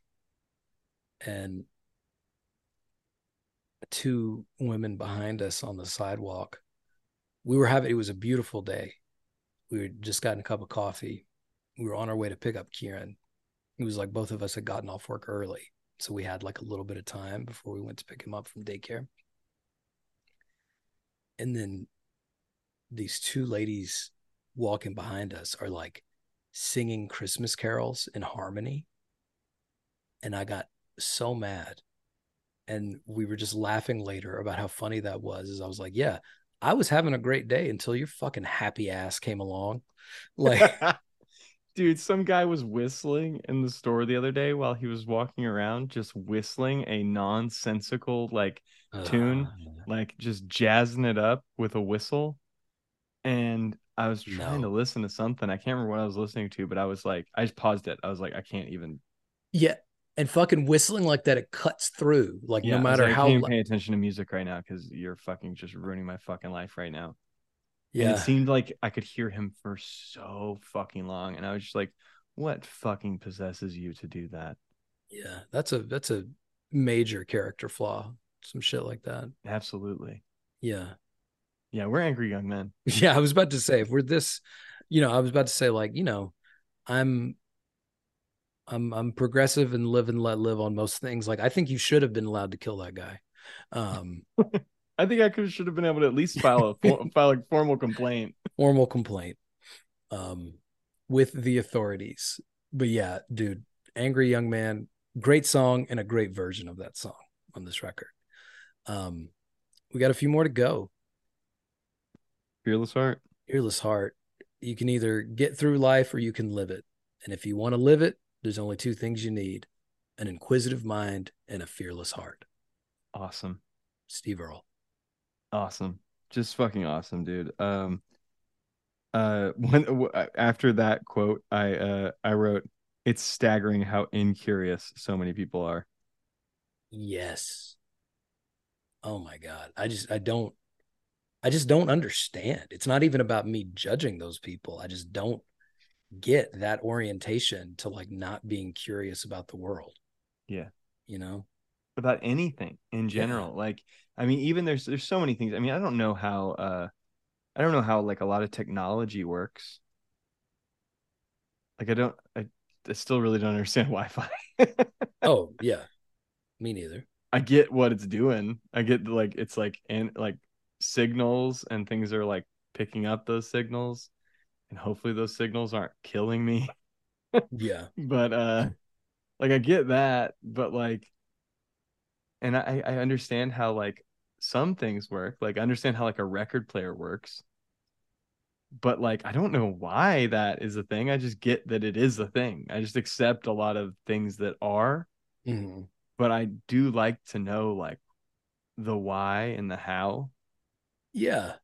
and two women behind us on the sidewalk we were having it was a beautiful day we had just gotten a cup of coffee we were on our way to pick up kieran it was like both of us had gotten off work early so we had like a little bit of time before we went to pick him up from daycare and then these two ladies walking behind us are like singing Christmas carols in harmony. And I got so mad. And we were just laughing later about how funny that was. As I was like, yeah, I was having a great day until your fucking happy ass came along. Like, Dude, some guy was whistling in the store the other day while he was walking around, just whistling a nonsensical, like, Tune. uh, like just jazzing it up with a whistle. And I was trying No. to listen to something. I can't remember what I was listening to, but I was like, I just paused it. I was like, I can't even. yeah. And fucking whistling like that, it cuts through. Like, Yeah, no matter like, I how, can't pay attention to music right now because you're fucking just ruining my fucking life right now. And Yeah. it seemed like I could hear him for so fucking long. And I was just like, what fucking possesses you to do that? Yeah. That's a that's a major character flaw. Some shit like that. Absolutely. Yeah. Yeah, we're angry young men. Yeah, I was about to say if we're this, you know, I was about to say like, you know, I'm I'm I'm progressive and live and let live on most things. Like I think you should have been allowed to kill that guy. Um I think I could should have been able to at least file a file a formal complaint. formal complaint um with the authorities. But yeah, dude, Angry Young Man, great song and a great version of that song on this record. Um we got a few more to go. Fearless heart. fearless heart you can either get through life or you can live it and if you want to live it there's only two things you need an inquisitive mind and a fearless heart Awesome. steve earle Awesome. Just fucking awesome, dude. Um uh when w- after that quote, I uh I wrote it's staggering how incurious so many people are. yes oh my god i just i don't i just don't understand it's not even about me judging those people i just don't get that orientation to like not being curious about the world Yeah. you know About anything in general. Like I mean even there's there's so many things. I mean, I don't know how uh I don't know how like a lot of technology works. Like I don't I, I still really don't understand Wi-Fi. oh yeah me neither I get what it's doing. I get like it's like and like signals and things are like picking up those signals and hopefully those signals aren't killing me. yeah But uh like I get that, but like and I I understand how like some things work. Like I understand how like a record player works. But like I don't know why that is a thing. I just get that it is a thing. I just accept a lot of things that are Mhm. but I do like to know like the why and the how, Yeah.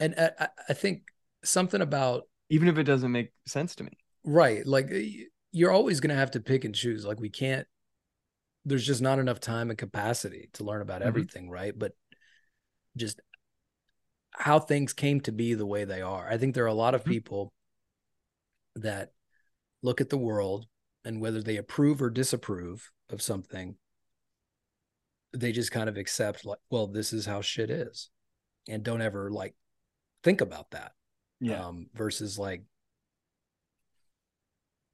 And I, I- I think something about, even if it doesn't make sense to me. right, like you're always going to have to pick and choose. Like we can't, there's just not enough time and capacity to learn about Mhm. everything, right? But just how things came to be the way they are. I think there are a lot of Mhm. people that look at the world and whether they approve or disapprove of something, they just kind of accept, like, well, this is how shit is. And don't ever like think about that. Um, versus like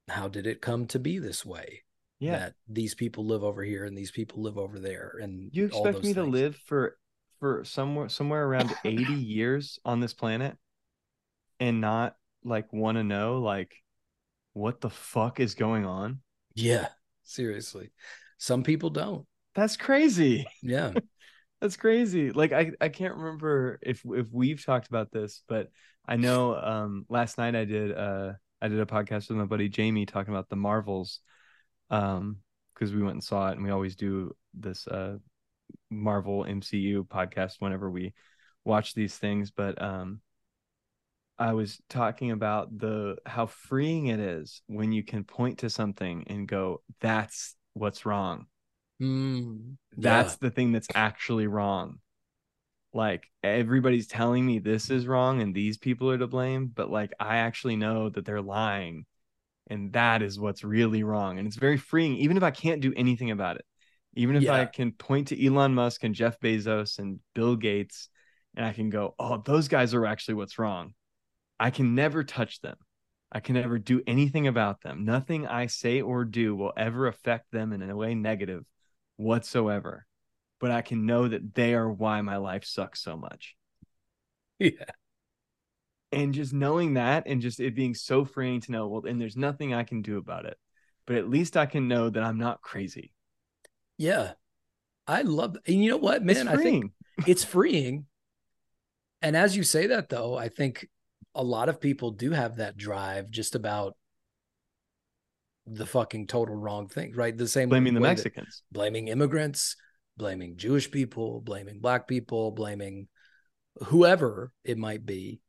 how did it come to be this way yeah. that these people live over here and these people live over there and you expect me to live for for somewhere somewhere around 80 years on this planet and not like want to know like what the fuck is going on? yeah seriously some people don't That's crazy. yeah That's crazy. Like I, I can't remember if if we've talked about this, but I know um last night I did uh I did a podcast with my buddy Jamie talking about the Marvels. Um because we went and saw it and we always do this uh Marvel MCU podcast whenever we watch these things. But um I was talking about the how freeing it is when you can point to something and go, that's what's wrong Mm, that's the thing that's actually wrong like everybody's telling me this is wrong and these people are to blame but like i actually know that they're lying. And that is what's really wrong. And it's very freeing even if i can't do anything about it. Even if i can point to elon musk and jeff bezos and bill gates and i can go oh those guys are actually what's wrong. I can never touch them. I can never do anything about them. Nothing i say or do will ever affect them in a way negative whatsoever but i can know that they are why my life sucks so much. Yeah. And just knowing that and just it being so freeing to know well and there's nothing i can do about it but at least i can know that i'm not crazy. Yeah. I love and you know what man? It's i think freeing. it's freeing. And as you say that though i think a lot of people do have that drive just about the fucking total wrong thing right? The same blaming the mexicans. blaming immigrants, blaming Jewish people, blaming black people, blaming whoever it might be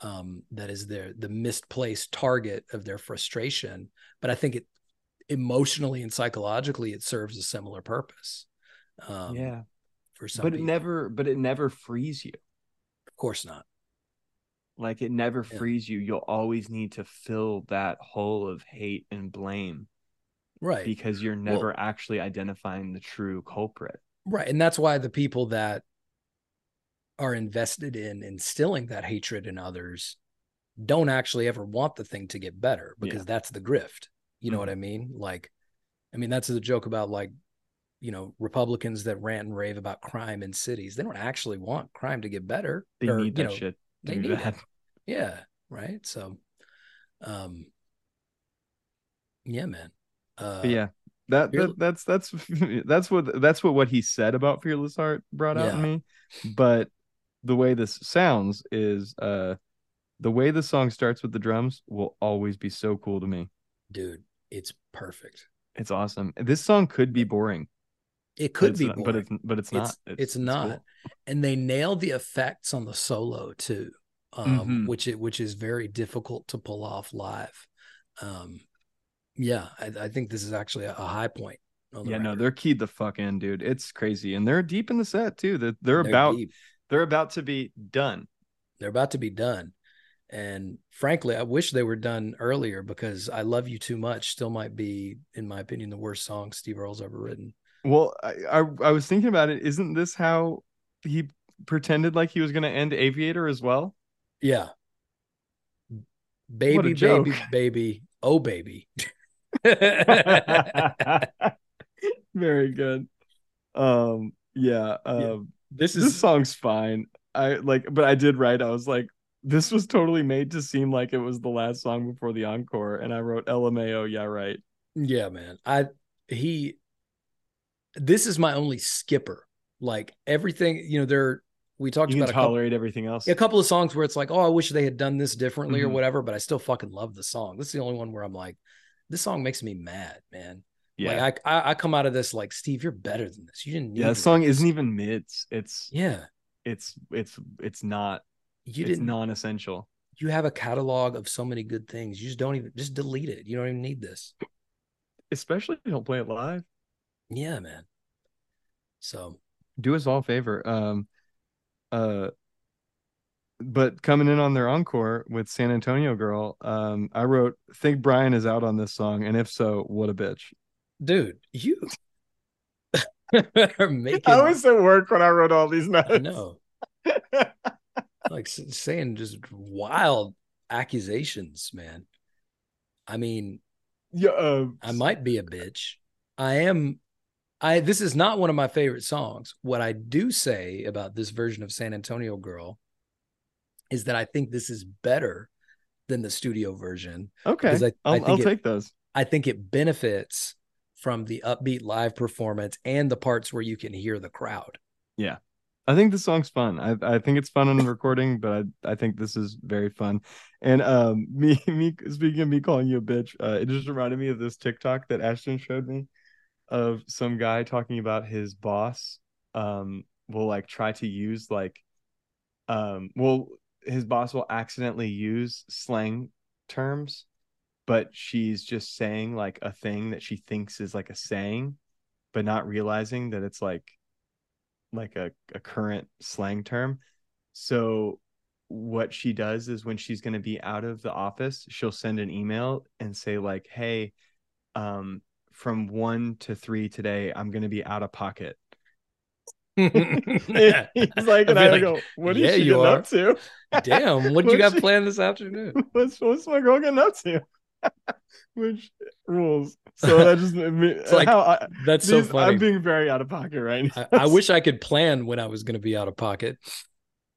um, that is their the misplaced target of their frustration. But I think it emotionally and psychologically it serves a similar purpose. Um, yeah for some but it never but it never frees you of course not. Like it never Yeah. frees you. You'll always need to fill that hole of hate and blame right because you're Well- never actually identifying the true culprit. Right and that's why the people that are invested in instilling that hatred in others don't actually ever want the thing to get better because that's the grift you know what i mean like i mean that's the joke about like you know republicans that rant and rave about crime in cities they don't actually want crime to get better They or, need that know, shit. they need that. it. yeah right so um yeah man uh yeah, that, that that's that's that's what that's what what he said about fearless heart brought out in me. But the way this sounds is uh the way the song starts with the drums will always be so cool to me. dude it's perfect It's awesome. This song could be boring. it could it's be not- boring. but it's but it's not. it's, it's not cool. and they nailed the effects on the solo too um Mhm. which it which is very difficult to pull off live um yeah i, I think this is actually a, a high point Yeah, no, they're keyed the fuck in, dude. It's crazy, and they're deep in the set too. That they're, They're about deep. they're about to be done. they're about to be done and frankly i wish they were done earlier because i love you too much still might be in my opinion the worst song steve earle's ever written Well, I, I I was thinking about it. Isn't this how he pretended like he was going to end Aviator as well? yeah baby baby baby oh baby Very good. Um, yeah. Um, this this is song's fine. I like, but I did write. I was like, this was totally made to seem like it was the last song before the encore, and I wrote LMAO. Yeah, right. Yeah, man. I he this is my only skipper. Like everything, you know, there we talked You about a couple, tolerate everything else. a couple of songs where it's like, oh, I wish they had done this differently or Mhm. whatever, but I still fucking love the song. This is the only one where I'm like, this song makes me mad, man. yeah. Like I, I I come out of this like, Steve, you're better than this. You didn't need yeah, the song this. isn't even mids. It's Yeah. it's it's it's not You it's didn't non-essential. you have a catalog of so many good things. You just don't even just delete it. You don't even need this. Especially if you don't play it live. Yeah, man. So Do us all a favor. Um uh but coming in on their encore with San Antonio Girl, um, I wrote think Brian is out on this song, and if so, what a bitch. dude, you are making I was at work when I wrote all these notes. I know. like saying just wild accusations, man. I mean, Yeah, uh, I might be a bitch. I am. I this is not one of my favorite songs. What I do say about this version of San Antonio Girl is that I think this is better than the studio version. okay. because I- I I'll, think I'll it- take those. I think it benefits from the upbeat live performance and the parts where you can hear the crowd. Yeah. I think the song's fun. I I think it's fun on the recording, but I I think this is very fun. And um me me speaking of me calling you a bitch, uh, it just reminded me of this TikTok that Ashton showed me of some guy talking about his boss um will like try to use like um well his boss will accidentally use slang terms but she's just saying like a thing that she thinks is like a saying but not realizing that it's like like a, a current slang term. So what she does is when she's going to be out of the office she'll send an email and say like hey um from 1 to 3 today i'm going to be out of pocket he's like and I like, go what yeah, she you getting are. up to Damn, what you got she- planned this afternoon? what's what's my girl getting up to which rules so that just It's like, how I, That's so funny. i'm being very out of pocket right now I, I wish I could plan when I was going to be out of pocket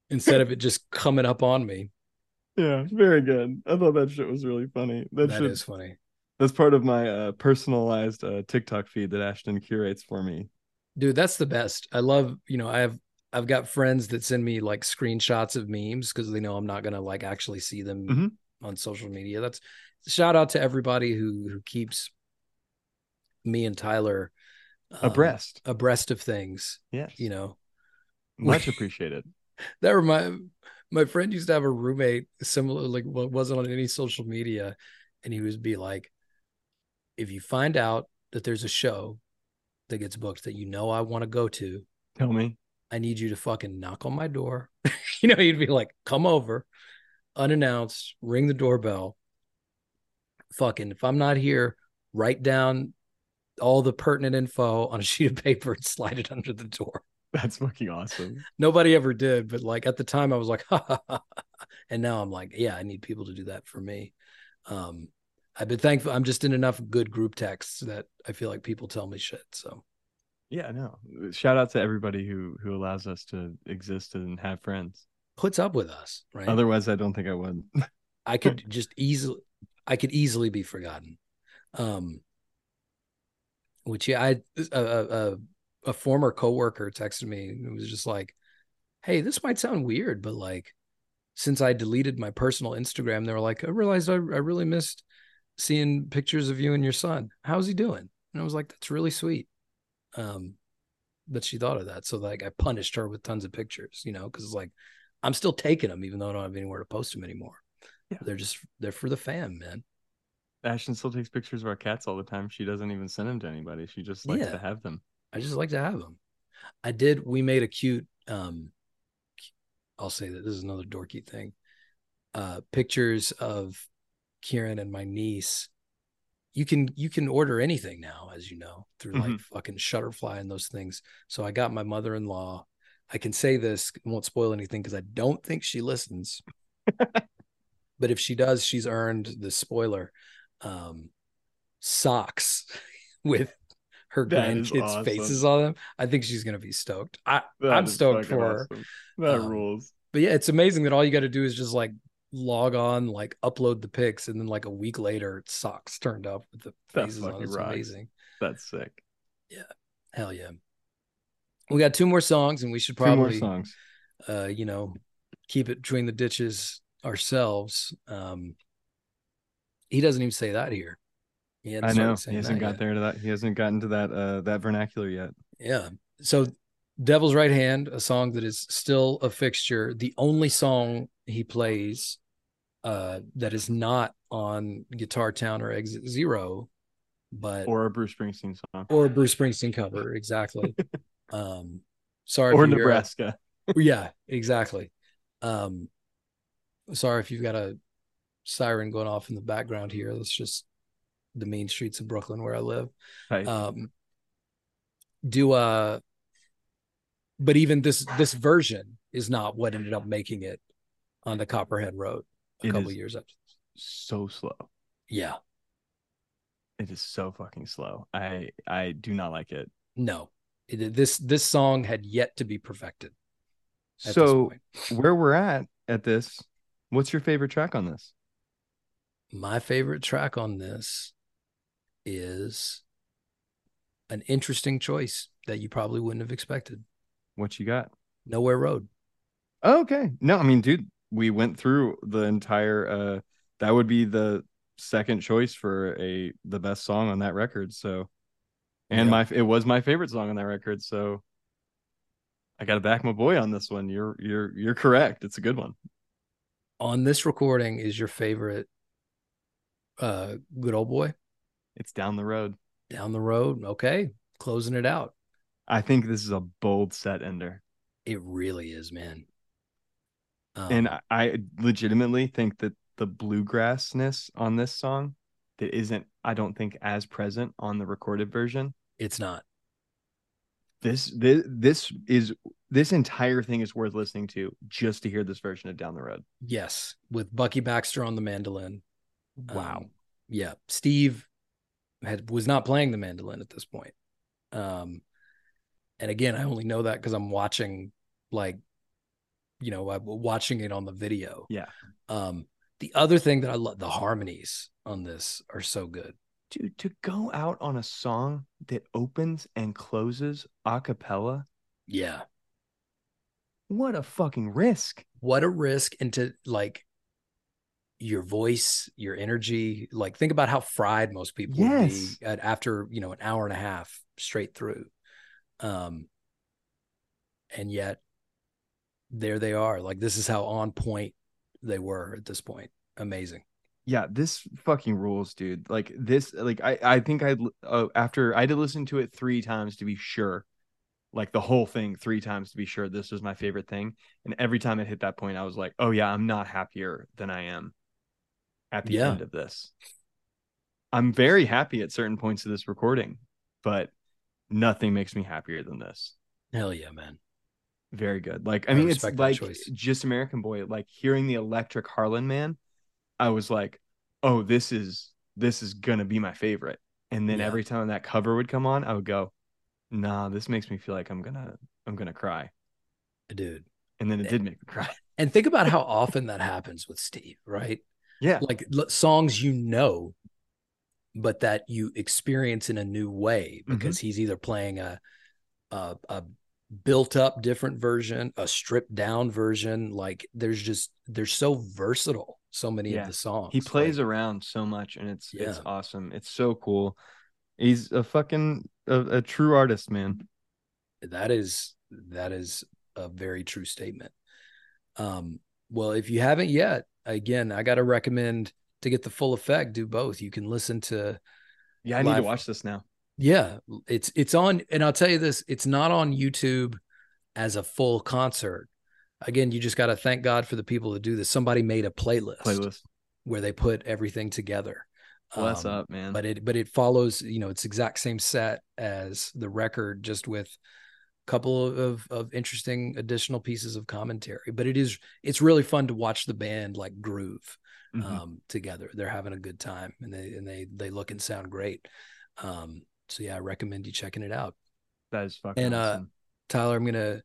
instead of it just coming up on me. yeah very good i thought that shit was really funny that, That should is funny. That's part of my uh, personalized uh, TikTok feed that Ashton curates for me. Dude, that's the best. I love, you know, I have I've got friends that send me like screenshots of memes because they know I'm not gonna like actually see them Mhm. on social media. That's shout out to everybody who who keeps me and Tyler um, Abreast. abreast of things. Yes. You know, Much appreciated. that remind my friend used to have a roommate similar like what wasn't on any social media, and he would be like, if you find out that there's a show that gets booked that you know I want to go to, Tell me. I need you to fucking knock on my door. you know, you'd be like, come over. unannounced, ring the doorbell. Fucking, if I'm not here, write down all the pertinent info on a sheet of paper and slide it under the door. That's fucking awesome. Nobody ever did, but like at the time I was like, ha, ha, ha, ha. and now I'm like, yeah, I need people to do that for me. Um, I've been thankful. I'm just in enough good group texts that I feel like people tell me shit. So Yeah, no. Shout out to everybody who who allows us to exist and have friends. puts up with us, right? Otherwise, I don't think I would. I could just easily, I could easily be forgotten. Um, which yeah, I a, a, a- a former coworker texted me and it was just like, "Hey, this might sound weird, but like, since I deleted my personal Instagram, they were like, I realized I, I really missed seeing pictures of you and your son. How's he doing?" And I was like, "That's really sweet." Um, that she thought of that. So like, I punished her with tons of pictures, you know, because it's like, I'm still taking them even though I don't have anywhere to post them anymore. Yeah. They're just they're for the fam, man. Ashton still takes pictures of our cats all the time. She doesn't even send them to anybody. She just likes Yeah. to have them. I just like to have them. I did. We made a cute. um I'll say that this is another dorky thing. Uh Pictures of Kieran and my niece. You can you can order anything now, as you know, through like Mhm. fucking Shutterfly and those things. So I got my mother in law. I can say this won't spoil anything because I don't think she listens. but if she does, she's earned the spoiler. Um, socks with her That grandkids' awesome. faces on them. I think she's gonna be stoked. I That I'm stoked for her. That Um, rules. But yeah, it's amazing that all you got to do is just like log on, like upload the pics, and then like a week later, socks turned up with the faces on. It's rocks. amazing. That's sick. Yeah, hell yeah. We got two more songs, and we should Two more probably, songs. uh, you know, keep it between the ditches ourselves. Um, he doesn't even say that here. He I know he hasn't got yet. there to that. He hasn't gotten to that uh that vernacular yet. Yeah. So Devil's Right Hand, a song that is still a fixture, the only song he plays uh that is not on Guitar Town or Exit Zero, but or, a Bruce Springsteen song. Or a Bruce Springsteen cover, exactly. um sorry Or if you a- Nebraska. yeah, exactly. Um sorry if you've got a siren going off in the background here. That's just the main streets of Brooklyn where I live. Right. um do uh but even this this version is not what ended up making it on the copperhead road a It couple years after so slow. yeah It is so fucking slow. I I do not like it. no it, this this song had yet to be perfected So where we're at at this, what's your favorite track on this? my favorite track on this is an interesting choice that you probably wouldn't have expected What you got? nowhere road oh, Okay. No, I mean, dude, we went through the entire uh that would be the second choice for a the best song on that record. So and Yeah. my it was my favorite song on that record. So I gotta back my boy on this one. You're you're you're correct. It's a good one. on this recording is your favorite uh good old boy It's down the road. down the road okay closing it out I think this is a bold set ender. It really is, man. Um, and I, I legitimately think that the bluegrassness on this song that isn't I don't think as present on the recorded version. it's not. This this this is this entire thing is worth listening to just to hear this version of Down the Road. Yes, with Bucky Baxter on the mandolin. Wow. Um, yeah, Steve had was not playing the mandolin at this point. Um, and again, I only know that because I'm watching, like, you know, watching it on the video. Yeah. Um, the other thing that I love, the harmonies on this are so good. Dude, to go out on a song that opens and closes a cappella, Yeah, what a fucking risk. what a risk into like your voice, your energy. Like think about how fried most people would be after you know an hour and a half straight through. Um, and yet there they are. Like this is how on point they were at this point. Amazing. Yeah, this fucking rules, dude. Like this, like I, I think I, uh, after I had to listen to it three times to be sure like the whole thing three times to be sure this was my favorite thing. And every time it hit that point, I was like, oh yeah, I'm not happier than I am at the Yeah. end of this. I'm very happy at certain points of this recording, but nothing makes me happier than this. Hell yeah, man. Very good. Like I I mean, it's like choice. just American Boy. Like hearing the Electric Harlan Man, I was like, oh, this is this is gonna be my favorite. And then Yeah. every time that cover would come on, I would go, nah, this makes me feel like I'm gonna I'm gonna cry. Dude. And then it did make me cry. And think about how often that happens with Steve, right? Yeah. Like l- songs you know, but that you experience in a new way Mm-hmm. because he's either playing a, a a built up different version, a stripped down version. Like there's just they're so versatile. So many Yeah. of the songs. He plays Like, around so much and it's it's awesome. It's so cool. He's a fucking a, a true artist, man. that is that is a very true statement. Um, well, if you haven't yet, again, I got to recommend to get the full effect. Do both. You can listen to Yeah, I need to watch this now. Yeah, it's it's on, and I'll tell you this: it's not on YouTube as a full concert. Again, you just got to thank God for the people that do this. Somebody made a playlist, Playlist. where they put everything together. Bless Um, up, man. But it but it follows, you know, it's exact same set as the record, just with a couple of of interesting additional pieces of commentary. But it is it's really fun to watch the band like groove Mhm. um, together. They're having a good time, and they and they they look and sound great. Um, so yeah, I recommend you checking it out. that is fucking and, uh, awesome. Tyler, I'm gonna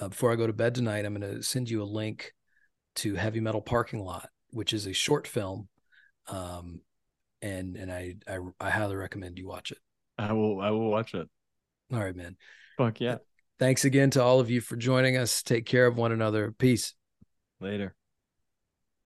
uh, before I go to bed tonight, I'm gonna send you a link to Heavy Metal Parking Lot, which is a short film, um, and and I, I I highly recommend you watch it. I will I will watch it. All right, man. Fuck yeah. Thanks again to all of you for joining us. Take care of one another. Peace. Later.